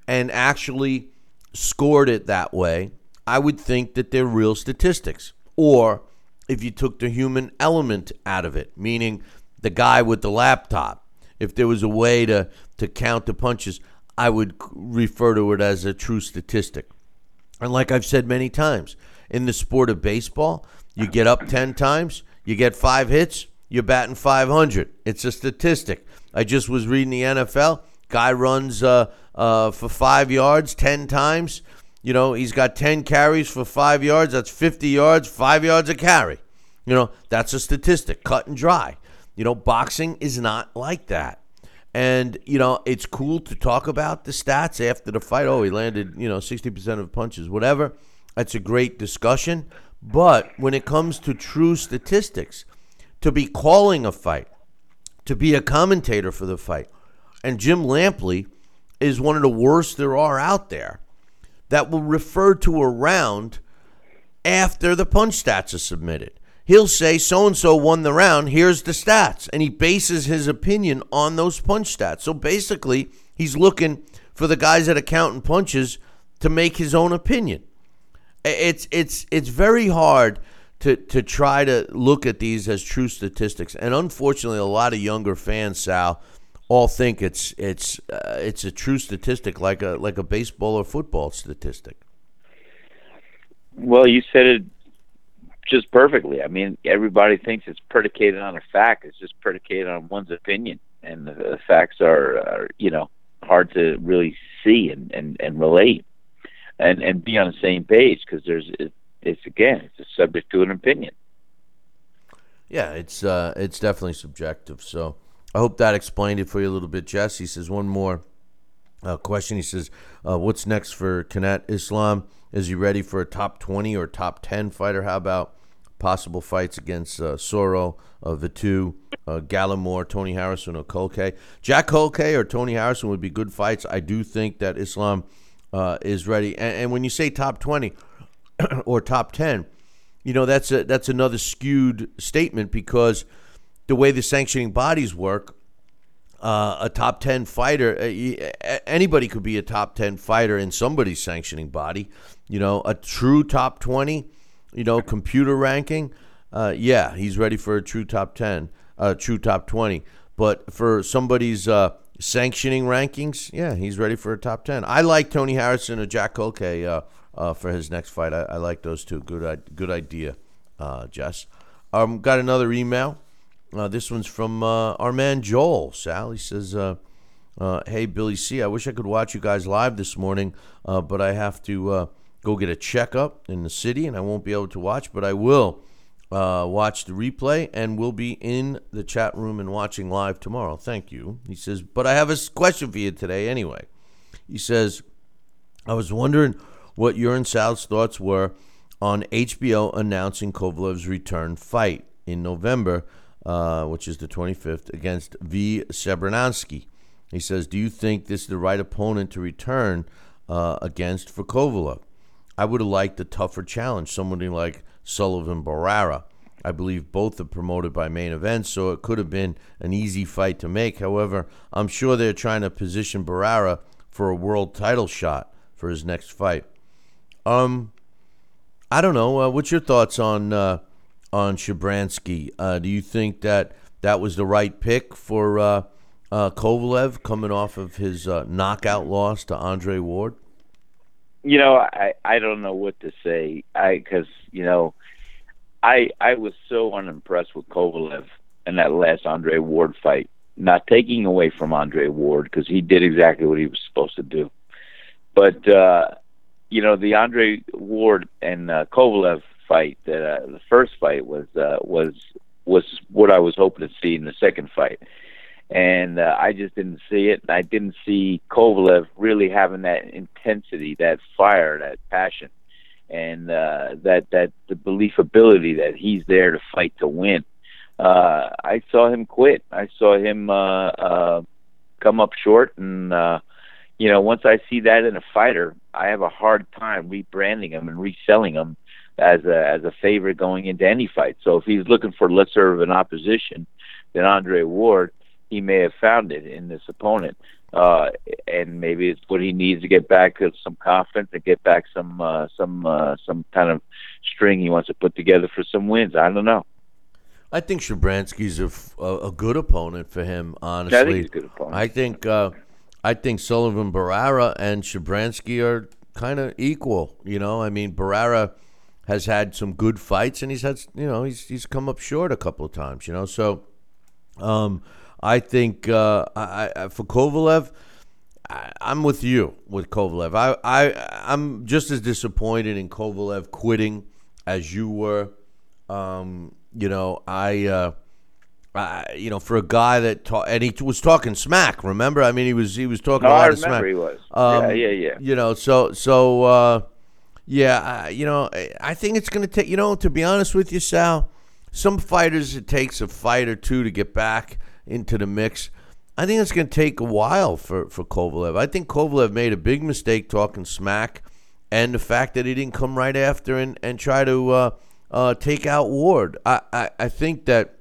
[SPEAKER 1] and actually scored it that way, I would think that they're real statistics. Or if you took the human element out of it, meaning the guy with the laptop, if there was a way to, to count the punches, I would refer to it as a true statistic. And like I've said many times, in the sport of baseball, you get up 10 times, you get five hits, you're batting 500. It's a statistic. I just was reading the NFL. Guy runs uh, uh, for five yards 10 times. You know, he's got 10 carries for five yards. That's 50 yards, five yards a carry. You know, that's a statistic, cut and dry. You know, boxing is not like that. And, you know, it's cool to talk about the stats after the fight. Oh, he landed, you know, 60% of punches, whatever. That's a great discussion. But when it comes to true statistics, to be calling a fight, to be a commentator for the fight, and Jim Lampley is one of the worst there are out there that will refer to a round after the punch stats are submitted he'll say so and so won the round. Here's the stats. And he bases his opinion on those punch stats. So basically, he's looking for the guys that are counting punches to make his own opinion. It's it's it's very hard to to try to look at these as true statistics. And unfortunately, a lot of younger fans, Sal, all think it's it's uh, it's a true statistic like a like a baseball or football statistic.
[SPEAKER 2] Well, you said it just perfectly. I mean, everybody thinks it's predicated on a fact. It's just predicated on one's opinion, and the, the facts are, are, you know, hard to really see and and, and relate, and and be on the same page because there's it, it's again it's subject to an opinion.
[SPEAKER 1] Yeah, it's uh, it's definitely subjective. So I hope that explained it for you a little bit. Jesse says one more uh, question. He says, uh, "What's next for Kanat Islam?" Is he ready for a top 20 or top 10 fighter? How about possible fights against uh, Soro, uh, Vitu, uh, Gallimore, Tony Harrison, or Culcay? Jack Culcay or Tony Harrison would be good fights. I do think that Islam uh, is ready. And, and when you say top 20 or top 10, you know that's a, that's another skewed statement because the way the sanctioning bodies work, uh, a top 10 fighter, uh, anybody could be a top 10 fighter in somebody's sanctioning body. You know, a true top 20, you know, computer ranking. Uh, yeah, he's ready for a true top 10, a uh, true top 20. But for somebody's uh, sanctioning rankings, yeah, he's ready for a top 10. I like Tony Harrison or Jack Culcay uh, uh, for his next fight. I, I, like those two. Good, good idea, uh, Jess. Um, got another email. this one's from our man Joel. Sal, he says, Hey, Billy C., I wish I could watch you guys live this morning, but I have to go get a checkup in the city, and I won't be able to watch, but I will uh, watch the replay and will be in the chat room and watching live tomorrow. Thank you. He says, but I have a question for you today anyway. He says, I was wondering what your and Sal's thoughts were on HBO announcing Kovalev's return fight in November, uh, which is the 25th, against V. Shabranskyy. He says, Do you think this is the right opponent to return uh, against for Kovalev? I would have liked a tougher challenge, somebody like Sullivan Barrera. I believe both are promoted by main events, so it could have been an easy fight to make. However, I'm sure they're trying to position Barrera for a world title shot for his next fight. Um, I don't know. Uh, what's your thoughts on uh, on Shabranskyy? Uh, do you think that that was the right pick for uh, uh Kovalev coming off of his uh, knockout loss to Andre Ward?
[SPEAKER 2] You know, I I don't know what to say. I because you know, I I was so unimpressed with Kovalev in that last Andre Ward fight. Not taking away from Andre Ward because he did exactly what he was supposed to do, but uh, you know the Andre Ward and uh, Kovalev fight, that uh, the first fight was uh, was was what I was hoping to see in the second fight and uh, I just didn't see it. I didn't see Kovalev really having that intensity, that fire, that passion, and uh, that that the believability that he's there to fight to win. Uh, I saw him quit. I saw him uh, uh, come up short, and uh, you know, once I see that in a fighter, I have a hard time rebranding him and reselling him as a as a favorite going into any fight. So if he's looking for lesser of an opposition than Andre Ward, he may have found it in this opponent. Uh, and maybe it's what he needs to get back some confidence and get back some uh, some uh, some kind of string he wants to put together for some wins. I don't know.
[SPEAKER 1] I think Shabranskyy's a, f- a, a good opponent for him. Honestly,
[SPEAKER 2] I think he's a good opponent.
[SPEAKER 1] I think uh, I think Sullivan Barrera and Shabransky are kind of equal. You know, I mean Barrera has had some good fights and he's had you know he's he's come up short a couple of times. You know, so um, I think uh, I, I, for Kovalev. I, I'm with you with Kovalev. I, I I'm just as disappointed in Kovalev quitting as you were. Um, you know, I, uh, I, you know, for a guy that ta- and he was talking smack. Remember, I mean, he was he was talking
[SPEAKER 2] No,
[SPEAKER 1] a lot of smack.
[SPEAKER 2] he was.
[SPEAKER 1] Um,
[SPEAKER 2] yeah, yeah, yeah.
[SPEAKER 1] You know, so so uh, yeah, uh, you know, I- I think it's going to take. You know, to be honest with you, Sal, some fighters it takes a fight or two to get back into the mix. I think it's going to take a while for for Kovalev. I think Kovalev made a big mistake talking smack, and the fact that he didn't come right after and and try to uh, uh, take out Ward. I, I I think that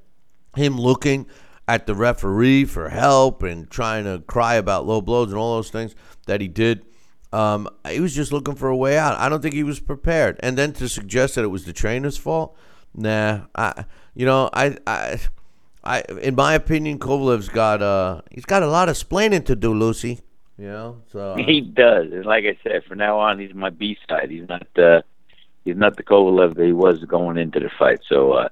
[SPEAKER 1] him looking at the referee for help and trying to cry about low blows and all those things that he did. Um, he was just looking for a way out. I don't think he was prepared. And then to suggest that it was the trainer's fault, nah. I, you know, I, I, I, in my opinion, Kovalev's got uh, he's got a lot of splaining to do, Lucy. You know, so uh,
[SPEAKER 2] He does, and like I said, from now on, he's my B side. He's not uh, he's not the Kovalev that he was going into the fight. So uh,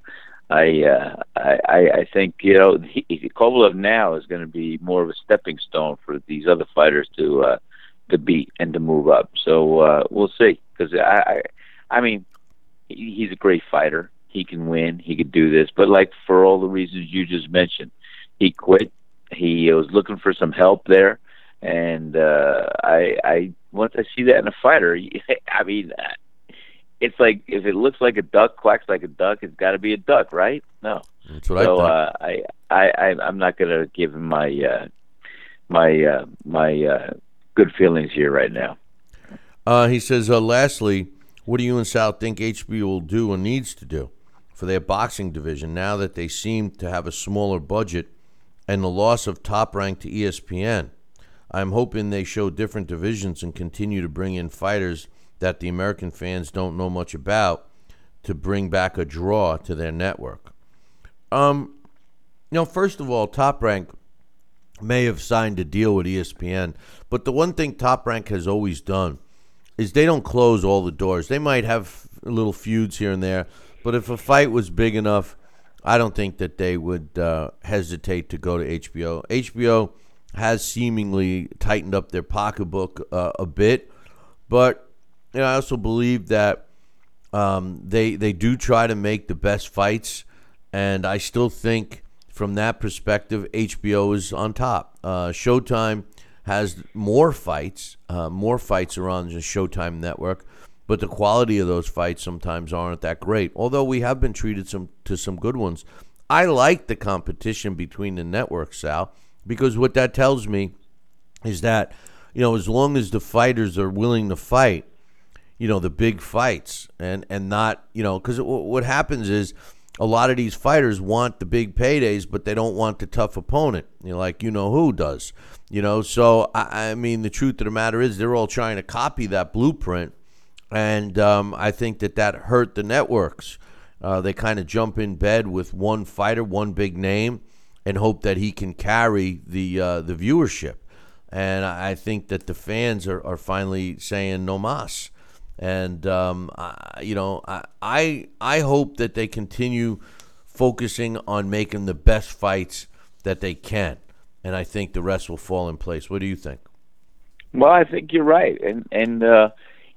[SPEAKER 2] I, uh, I I I think you know he, Kovalev now is going to be more of a stepping stone for these other fighters to uh, to beat and to move up. So uh, we'll see. Because I, I I mean he- he's a great fighter. He can win. He could do this. But like for all the reasons you just mentioned, he quit. He was looking for some help there, and uh, I, I once I see that in a fighter, I mean, uh, it's like if it looks like a duck, quacks like a duck, it's got to be a duck, right? No.
[SPEAKER 1] that's what
[SPEAKER 2] So
[SPEAKER 1] I think.
[SPEAKER 2] uh, I, I, I, I'm not going to give him my, uh, my, uh, my uh, good feelings here right now.
[SPEAKER 1] Uh, he says, uh, lastly, what do you and Sal think HB will do and needs to do for their boxing division now that they seem to have a smaller budget and the loss of top rank to ESPN? I'm hoping they show different divisions and continue to bring in fighters that the American fans don't know much about to bring back a draw to their network. Um, you know, first of all, Top Rank may have signed a deal with ESPN, but the one thing Top Rank has always done is they don't close all the doors. They might have little feuds here and there, but if a fight was big enough, I don't think that they would uh, hesitate to go to HBO. HBO has seemingly tightened up their pocketbook uh, a bit, but you know, I also believe that um, they they do try to make the best fights, and I still think from that perspective, HBO is on top. Uh, Showtime has more fights. Uh, more fights are on the Showtime network, but the quality of those fights sometimes aren't that great. Although we have been treated some to some good ones. I like the competition between the networks, Sal, because what that tells me is that you know as long as the fighters are willing to fight, you know the big fights and and not you know because what happens is a lot of these fighters want the big paydays but they don't want the tough opponent you know like you know who does you know so I, I mean the truth of the matter is they're all trying to copy that blueprint and um, I think that that hurt the networks. Uh, they kind of jump in bed with one fighter one big name and hope that he can carry the uh, the viewership. And I think that the fans are, are finally saying no mas. And um, I, you know I, I I hope that they continue focusing on making the best fights that they can, and I think the rest will fall in place. What do you think?
[SPEAKER 2] Well, I think you're right, and and uh,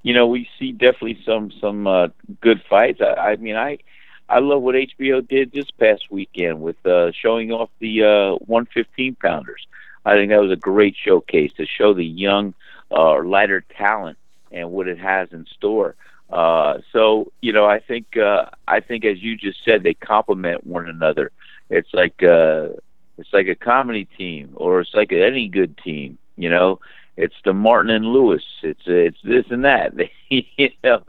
[SPEAKER 2] you know we see definitely some some uh, good fights. I, I mean, I I love what HBO did this past weekend with uh, showing off the uh, 115 pounders. I think that was a great showcase to show the young uh, lighter talent and what it has in store. Uh, so you know, I think uh, I think as you just said, they complement one another. It's like uh, it's like a comedy team, or it's like any good team, you know. It's the Martin and Lewis. It's it's this and that. They you know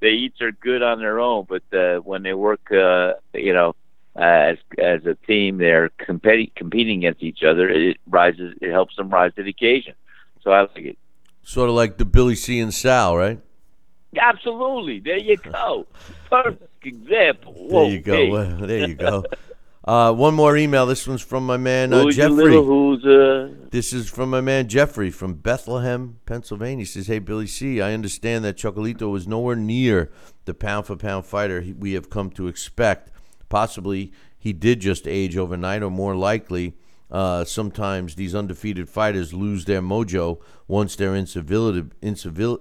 [SPEAKER 2] they each are good on their own, but uh, when they work, uh, you know, as as a team, they're competing competing against each other. It rises. It helps them rise to the occasion. So I like it.
[SPEAKER 1] Sort of like the Billy C and Sal, right?
[SPEAKER 2] Absolutely. There you go. Perfect example.
[SPEAKER 1] There you go.
[SPEAKER 2] hey.
[SPEAKER 1] Well, there you go. Uh, one more email. This one's from my man uh, Jeffrey.
[SPEAKER 2] who's uh
[SPEAKER 1] This is from my man Jeffrey from Bethlehem, Pennsylvania. He says, Hey, Billy C., I understand that Chocolito was nowhere near the pound for pound fighter we have come to expect. Possibly he did just age overnight, or more likely, uh, sometimes these undefeated fighters lose their mojo once their incivility, incivil,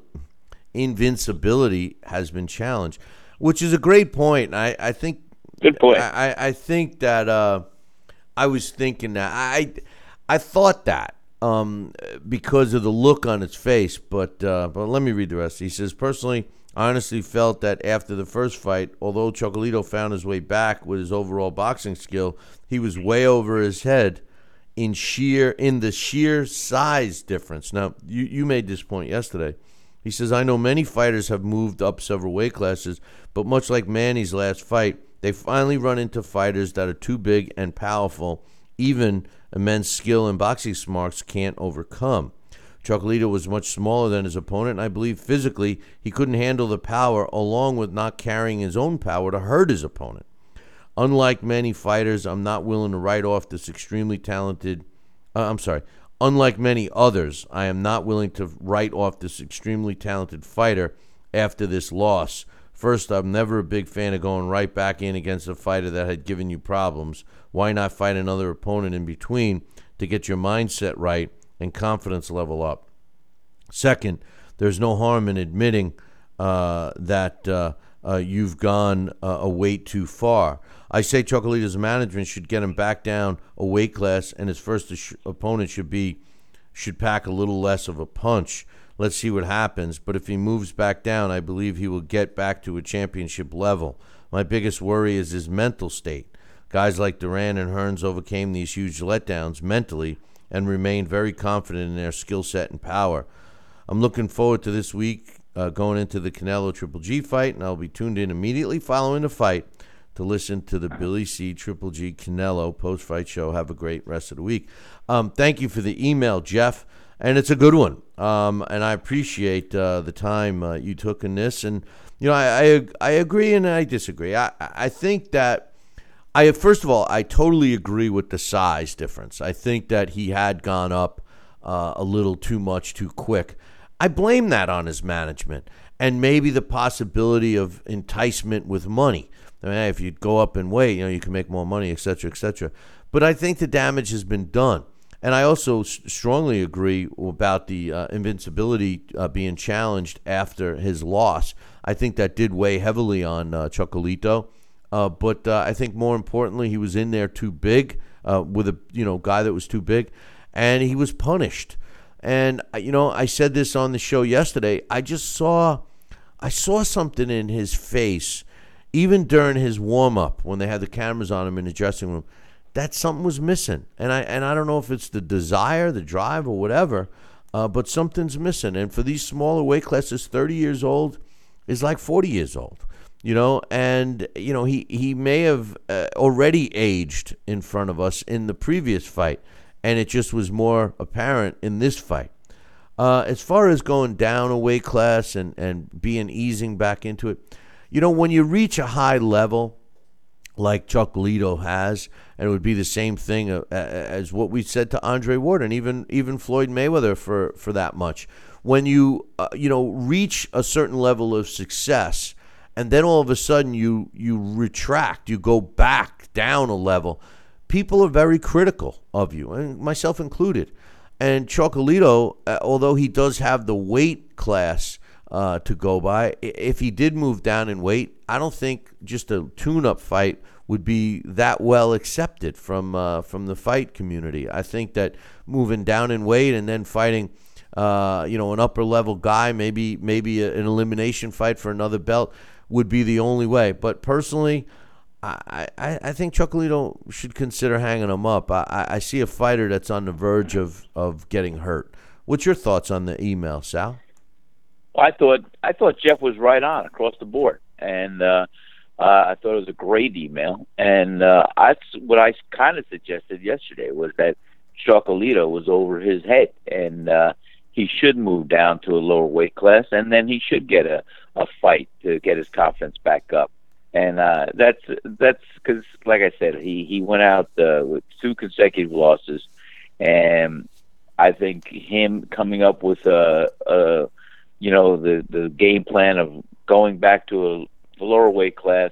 [SPEAKER 1] invincibility has been challenged, which is a great point. I, I think
[SPEAKER 2] Good point.
[SPEAKER 1] I, I- think that uh, I was thinking that I I thought that um, because of the look on its face, but uh, but let me read the rest. He says personally, I honestly felt that after the first fight, although Chocolito found his way back with his overall boxing skill, he was way over his head in sheer in the sheer size difference. Now you you made this point yesterday. He says, I know many fighters have moved up several weight classes, but much like Manny's last fight, they finally run into fighters that are too big and powerful, even immense skill and boxing smarts can't overcome. Chocolito was much smaller than his opponent, and I believe physically he couldn't handle the power, along with not carrying his own power to hurt his opponent. Unlike many fighters, I'm not willing to write off this extremely talented. Uh, I'm sorry. Unlike many others, I am not willing to write off this extremely talented fighter after this loss. First, I'm never a big fan of going right back in against a fighter that had given you problems. Why not fight another opponent in between to get your mindset right and confidence level up? Second, there's no harm in admitting uh, that uh, uh, you've gone uh, a weight too far. I say Chocolita's management should get him back down a weight class, and his first opponent should be should pack a little less of a punch. Let's see what happens. But if he moves back down, I believe he will get back to a championship level. My biggest worry is his mental state. Guys like Duran and Hearns overcame these huge letdowns mentally and remained very confident in their skill set and power. I'm looking forward to this week uh, going into the Canelo Triple G fight, and I'll be tuned in immediately following the fight to listen to the Billy C Triple G Canelo post fight show. Have a great rest of the week. Um, thank you for the email, Jeff, and it's a good one. Um, and I appreciate uh, the time uh, you took in this. And you know, I, I I agree and I disagree. I I think that. I first of all, I totally agree with the size difference. I think that he had gone up uh, a little too much too quick. I blame that on his management and maybe the possibility of enticement with money. I mean, if you go up in weight, you know, you can make more money, et cetera, et cetera. But I think the damage has been done. And I also strongly agree about the uh, invincibility uh, being challenged after his loss. I think that did weigh heavily on uh, Chocolito. Uh, but uh, I think more importantly, he was in there too big uh, with a you know guy that was too big, and he was punished. And you know, I said this on the show yesterday. I just saw, I saw something in his face, even during his warm up when they had the cameras on him in the dressing room. That something was missing, and I and I don't know if it's the desire, the drive, or whatever. Uh, but something's missing. And for these smaller weight classes, 30 years old is like 40 years old you know and you know he he may have uh, already aged in front of us in the previous fight and it just was more apparent in this fight uh, as far as going down a weight class and and being easing back into it you know when you reach a high level like Chocolito has, and it would be the same thing uh, as what we said to Andre Ward and even even Floyd Mayweather for for that much. When you uh, you know reach a certain level of success, and then all of a sudden you you retract, you go back down a level. People are very critical of you, and myself included. And Chocolito, uh, although he does have the weight class uh, to go by, if he did move down in weight, I don't think just a tune-up fight would be that well accepted from uh, from the fight community. I think that moving down in weight and then fighting, uh, you know, an upper level guy, maybe maybe a, an elimination fight for another belt would be the only way. But personally, I, I, I think Chocolito should consider hanging him up. I, I see a fighter that's on the verge of, of getting hurt What's your thoughts on the email, Sal?
[SPEAKER 2] I thought I thought Jeff was right on across the board, and uh, uh, I thought it was a great email. And uh, I, what I kind of suggested yesterday was that Chocolito was over his head, and uh, he should move down to a lower weight class, and then he should get a a fight to get his confidence back up. And uh, that's that's because, like I said, he he went out uh, with two consecutive losses, and I think him coming up with a, a you know the the game plan of going back to a lower weight class,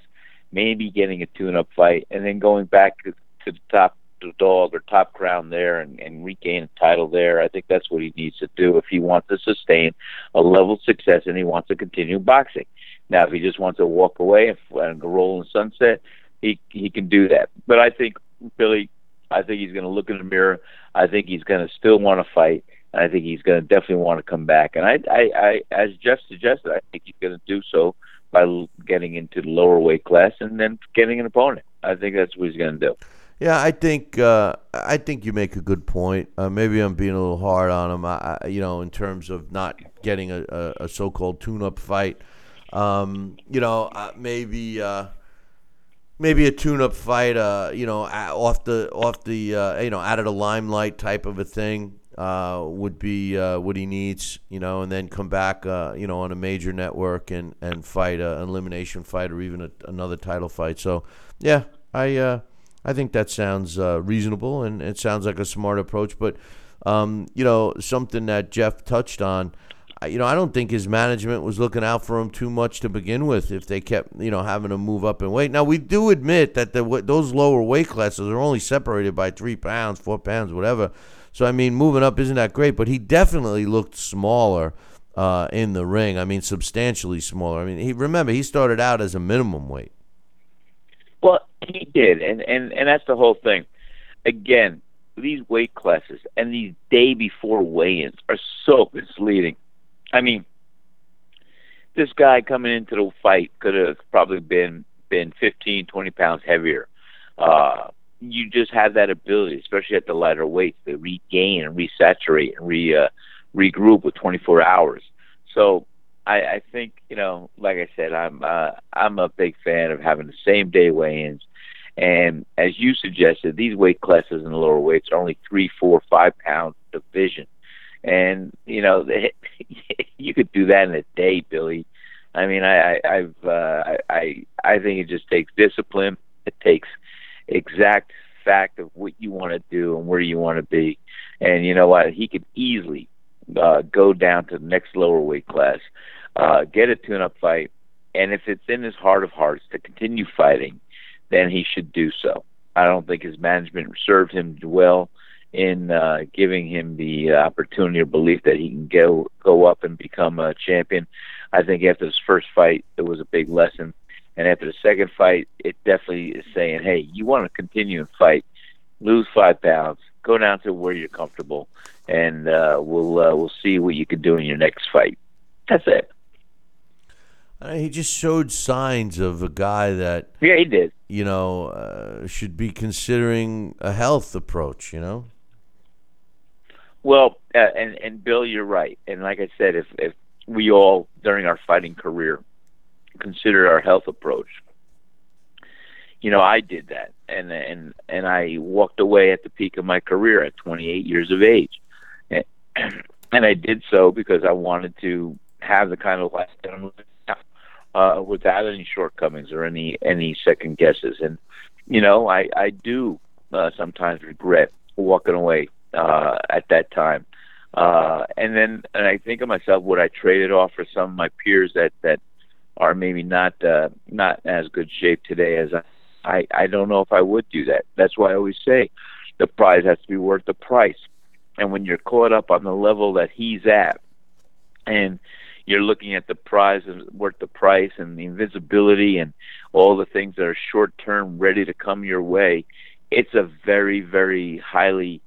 [SPEAKER 2] maybe getting a tune-up fight, and then going back to, the top the dog or top crown there and, and regain a title there. I think that's what he needs to do if he wants to sustain a level of success and he wants to continue boxing. Now, if he just wants to walk away and, and roll in sunset, he he can do that. But I think Billy, I think he's going to look in the mirror. I think he's going to still want to fight. I think he's going to definitely want to come back. And I, I, I as Jeff suggested, I think he's going to do so by getting into the lower weight class and then getting an opponent. I think that's what he's going to do.
[SPEAKER 1] Yeah, I think uh, I think you make a good point. Uh, maybe I'm being a little hard on him. I, you know, in terms of not getting a, a, a so-called tune-up fight. Um, you know, uh, maybe uh, maybe a tune-up fight. Uh, you know, off the off the uh, you know out of the limelight type of a thing would be what he needs. You know, and then come back. you know, on a major network and and fight an elimination fight or even a, another title fight. So yeah, I. I think that sounds uh, reasonable and it sounds like a smart approach. But um, you know, something that Jeff touched on. You know, I don't think his management was looking out for him too much to begin with. If they kept, you know, having to move up in weight. Now we do admit that the those lower weight classes are only separated by three pounds, four pounds, whatever. So I mean, moving up isn't that great. But he definitely looked smaller uh, in the ring. I mean, substantially smaller. I mean, he remember he started out as a minimum weight.
[SPEAKER 2] Well, he did, and and and that's the whole thing. Again, these weight classes and these day before weigh-ins are so misleading. I mean, this guy coming into the fight could have probably been been 15, 20 pounds heavier. Uh, you just have that ability, especially at the lighter weights, to regain and resaturate and re uh, regroup with 24 hours. So I, I think you know, like I said, I'm uh, I'm a big fan of having the same day weigh-ins, and as you suggested, these weight classes in the lower weights are only three, four, five pound division, and you know, they, you could do that in a day, Billy. I mean, I, I I've uh, I I think it just takes discipline. It takes exact fact of what you want to do and where you want to be, and you know what, he could easily uh, go down to the next lower weight class uh, get a tune-up fight, and if it's in his heart of hearts to continue fighting, then he should do so. I don't think his management served him well in uh, giving him the opportunity or belief that he can go go up and become a champion. I think after his first fight, it was a big lesson, and after the second fight, it definitely is saying, "Hey, you want to continue and fight, lose five pounds, go down to where you're comfortable, and uh, we'll uh, we'll see what you can do in your next fight." That's it.
[SPEAKER 1] Uh, he just showed signs of a guy that
[SPEAKER 2] yeah he did
[SPEAKER 1] you know uh, should be considering a health approach you know
[SPEAKER 2] well uh, and and bill you're right and like i said if if we all during our fighting career consider our health approach you know i did that and and and i walked away at the peak of my career at 28 years of age and, and i did so because i wanted to have the kind of life that i'm living uh, without any shortcomings or any any second guesses. And you know, I I do uh, sometimes regret walking away uh, at that time. Uh, and then and I think of myself, would I trade it off for some of my peers that that are maybe not uh, not as good shape today as I, I I don't know if I would do that. That's why I always say the prize has to be worth the price. And when you're caught up on the level that he's at, and you're looking at the prize and worth the price and the invisibility and all the things that are short term ready to come your way it's a very very highly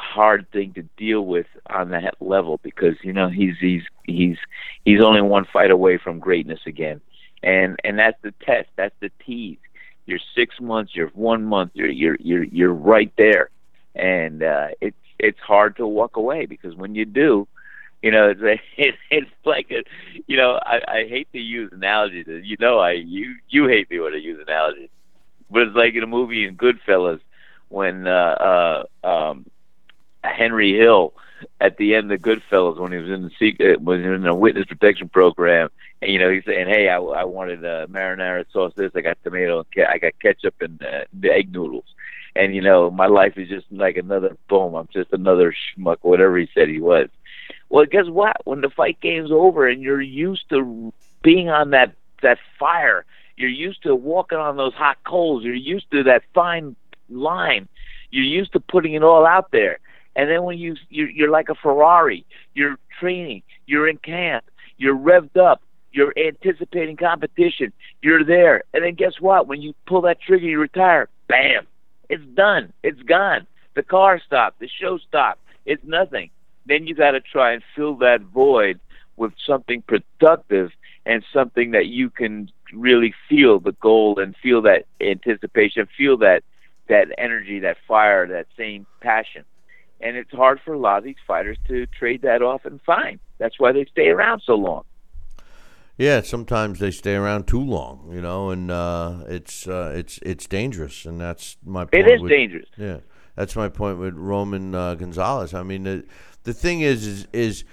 [SPEAKER 2] hard thing to deal with on that level because you know he's he's he's he's only one fight away from greatness again. And and that's the test. That's the tease. You're six months you're one month you're you're you're you're right there. And uh it's it's hard to walk away because when you do, you know, it's it's like a, you know, I, I hate to use analogies. You know, I you you hate me when I use analogies, but it's like in a movie in Goodfellas when uh, uh, um, Henry Hill at the end of Goodfellas when he was in the secret when he was in the witness protection program, and you know he's saying, "Hey, I, I wanted uh, marinara sauce. This I got tomato, and I got ketchup and uh, the egg noodles." And you know, my life is just like another boom. I'm just another schmuck, whatever he said he was. Well, guess what? When the fight game's over and you're used to being on that that fire, you're used to walking on those hot coals. You're used to that fine line. You're used to putting it all out there. And then when you you're, you're like a Ferrari, you're training, you're in camp, you're revved up, you're anticipating competition, you're there. And then guess what? When you pull that trigger, you retire. Bam, it's done. It's gone. The car stopped. The show stopped. It's nothing. Then you got to try and fill that void with something productive and something that you can really feel the goal and feel that anticipation, feel that that energy, that fire, that same passion. And it's hard for a lot of these fighters to trade that off and find. That's why they stay around so long.
[SPEAKER 1] Yeah, sometimes they stay around too long, you know, and uh, it's uh, it's it's dangerous, and that's my point.
[SPEAKER 2] It is
[SPEAKER 1] with,
[SPEAKER 2] dangerous.
[SPEAKER 1] Yeah, that's my point with Roman uh, Gonzalez. I mean, the the thing is, is, is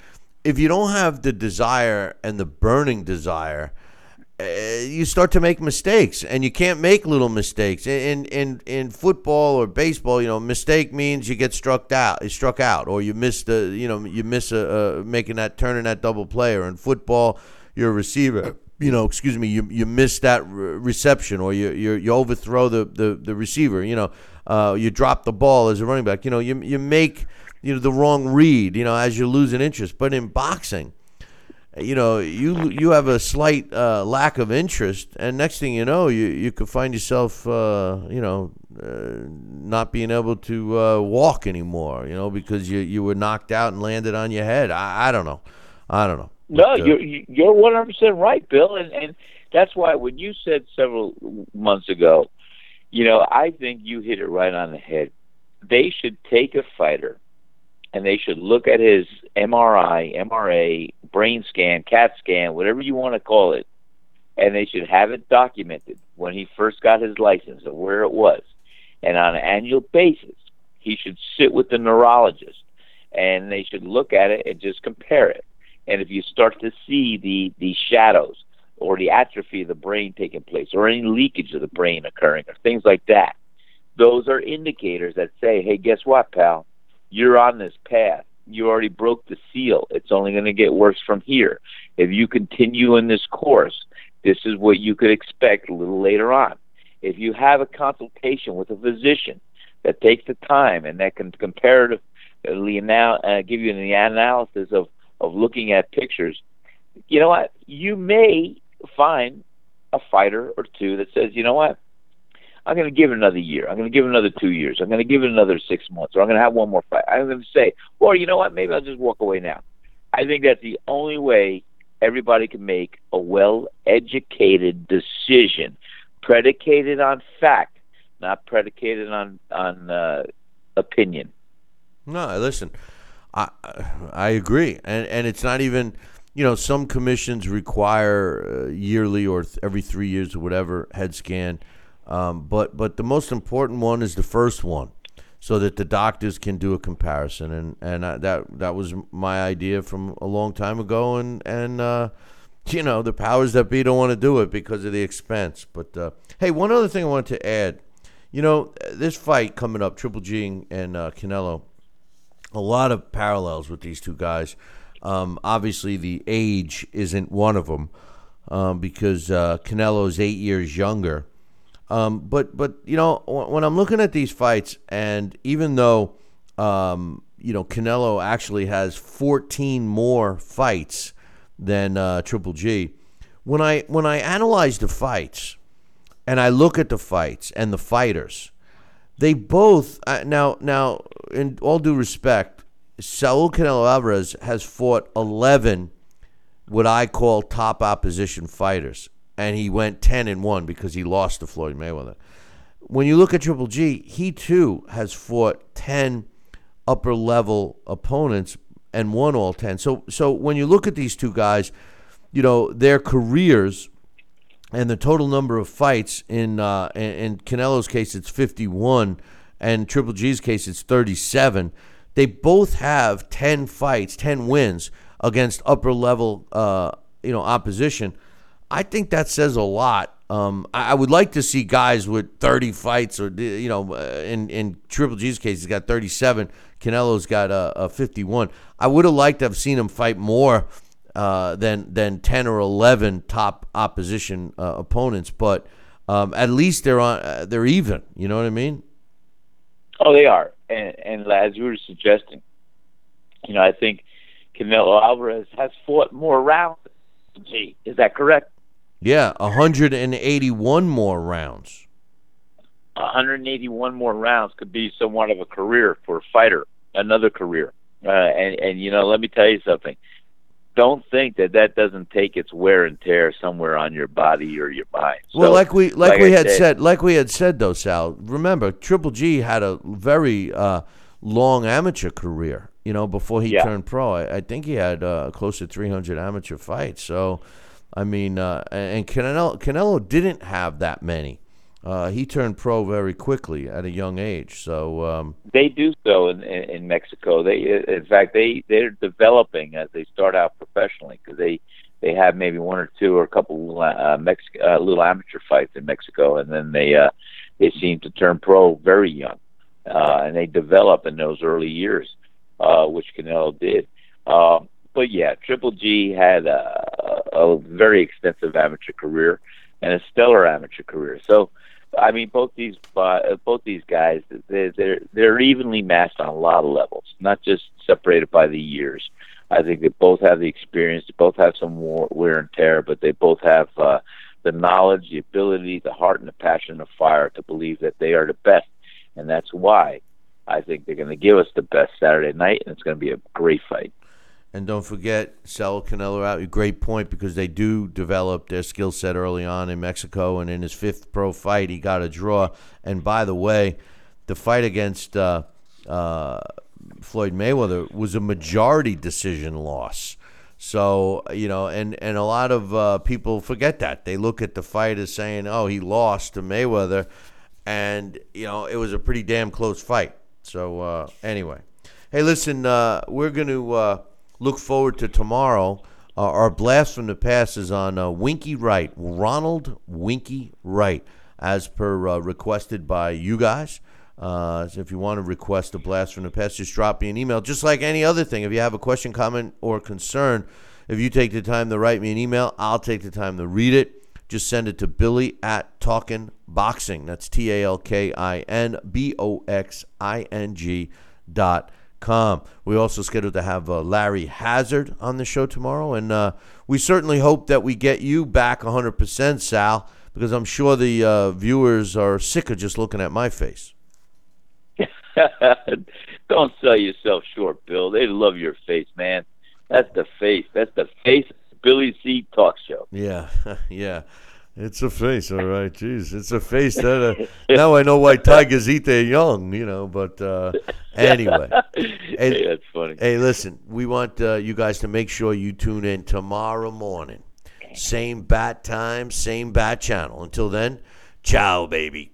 [SPEAKER 1] if you don't have the desire and the burning desire, you start to make mistakes, and you can't make little mistakes. In in in football or baseball, you know, mistake means you get struck out, you struck out, or you miss you know, you miss a, a making that turning that double play. Or in football, you're a receiver. You know, excuse me, you you miss that re- reception, or you you you overthrow the the, the receiver. You know, uh, you drop the ball as a running back. You know, you you make you know the wrong read. You know, as you lose an interest. But in boxing you know, you you have a slight uh, lack of interest, and next thing you know, you you could find yourself, uh, you know, uh, not being able to uh, walk anymore, you know, because you you were knocked out and landed on your head. I, I don't know, I don't know.
[SPEAKER 2] No,
[SPEAKER 1] But, uh,
[SPEAKER 2] you're you're one hundred percent right, Bill, and and that's why when you said several months ago, you know, I think you hit it right on the head. They should take a fighter, and they should look at his MRI, MRA, brain scan, CAT scan, whatever you want to call it, and they should have it documented when he first got his license of where it was, and on an annual basis, he should sit with the neurologist, and they should look at it and just compare it. And if you start to see the the shadows or the atrophy of the brain taking place or any leakage of the brain occurring or things like that those are indicators that say hey guess what pal you're on this path you already broke the seal it's only going to get worse from here if you continue in this course this is what you could expect a little later on if you have a consultation with a physician that takes the time and that can comparatively now uh, give you the analysis of of looking at pictures, you know what? You may find a fighter or two that says, you know what? I'm going to give it another year. I'm going to give it another two years. I'm going to give it another six months, or I'm going to have one more fight. I'm going to say, or you know what? Maybe I'll just walk away now. I think that's the only way everybody can make a well-educated decision, predicated on fact, not predicated on on uh, opinion.
[SPEAKER 1] No, listen, I I agree, and and it's not even, you know, some commissions require uh, yearly or th- every three years or whatever head scan, um, but but the most important one is the first one, so that the doctors can do a comparison, and and I, that that was my idea from a long time ago, and and. Uh, you know the powers that be don't want to do it because of the expense. But uh, hey, one other thing I wanted to add, you know, this fight coming up, Triple G and uh, Canelo, a lot of parallels with these two guys. Um, obviously, the age isn't one of them um, because uh, Canelo is eight years younger. Um, but but you know when I'm looking at these fights, and even though um, you know Canelo actually has 14 more fights than uh, Triple G, when I when I analyze the fights and I look at the fights and the fighters, they both uh, now now in all due respect, Saul Canelo Alvarez has fought 11 what I call top opposition fighters, and he went 10 and one because he lost to Floyd Mayweather. When you look at Triple G, he too has fought 10 upper level opponents and won all 10. So so when you look at these two guys, you know, their careers and the total number of fights in uh, in Canelo's case it's 51 and Triple G's case it's 37. They both have 10 fights, 10 wins against upper level uh, you know opposition. I think that says a lot. Um, I, I would like to see guys with 30 fights, or you know, uh, in in Triple G's case, he's got 37. Canelo's got a, a 51. I would have liked to have seen him fight more uh, than than 10 or 11 top opposition uh, opponents, but um, at least they're on uh, they're even. You know what I mean?
[SPEAKER 2] Oh, they are, and, and as you were suggesting, you know, I think Canelo Alvarez has fought more rounds. Gee, is that correct?
[SPEAKER 1] Yeah, 181 more rounds.
[SPEAKER 2] 181 more rounds could be somewhat of a career for a fighter, another career. Uh, and and you know, let me tell you something. Don't think that that doesn't take its wear and tear somewhere on your body or your mind.
[SPEAKER 1] Well, like we like,
[SPEAKER 2] like
[SPEAKER 1] we
[SPEAKER 2] I
[SPEAKER 1] had
[SPEAKER 2] said-
[SPEAKER 1] said, like we had said though, Sal. Remember, Triple G had a very uh, long amateur career. You know, before he
[SPEAKER 2] Yeah.
[SPEAKER 1] turned pro, I, I think he had uh, close to 300 amateur fights. So, I mean, uh, and Canelo Canelo didn't have that many. Uh, he turned pro very quickly at a young age. So, um,
[SPEAKER 2] they do so in, in, in Mexico. They, in fact, they they're developing as they start out professionally because they they have maybe one or two or a couple uh, Mex- uh, little amateur fights in Mexico, and then they uh, they seem to turn pro very young, uh, and they develop in those early years, uh, which Canelo did. Um, but yeah, Triple G had a, a very extensive amateur career and a stellar amateur career. So. I mean, both these uh, both these guys, they're, they're evenly matched on a lot of levels, not just separated by the years. I think they both have the experience, they both have some wear and tear, but they both have uh, the knowledge, the ability, the heart, and the passion the fire to believe that they are the best, and that's why I think they're going to give us the best Saturday night, and it's going to be a great fight.
[SPEAKER 1] And don't forget, sell Canelo out. Great point because they do develop their skill set early on in Mexico. And in his fifth pro fight, he got a draw. And by the way, the fight against uh, uh, Floyd Mayweather was a majority decision loss. So you know, and and a lot of uh, people forget that they look at the fight as saying, "Oh, he lost to Mayweather," and you know, it was a pretty damn close fight. So uh, anyway, hey, listen, uh, we're going to uh, look forward to tomorrow. Uh, our blast from the past is on uh, Winky Wright, Ronald Winky Wright, as per uh, requested by you guys. Uh, so if you want to request a blast from the past, just drop me an email. Just like any other thing, if you have a question, comment, or concern, if you take the time to write me an email, I'll take the time to read it. Just send it to Billy at Talkin Boxing. That's T A L K I N B O X I N G dot com. We also scheduled to have uh, Larry Hazzard on the show tomorrow, and uh, we certainly hope that we get you back 100%, Sal, because I'm sure the uh, viewers are sick of just looking at my face.
[SPEAKER 2] Don't sell yourself short, Bill. They love your face, man. That's the face. That's the face of Billy C Talk Show.
[SPEAKER 1] Yeah, yeah. It's a face, all right. Jeez, it's a face that uh, now I know why tigers eat their young, you know. But uh, anyway,
[SPEAKER 2] hey, that's funny.
[SPEAKER 1] Hey, listen, we want uh, you guys to make sure you tune in tomorrow morning. Same bat time, same bat channel. Until then, ciao, baby.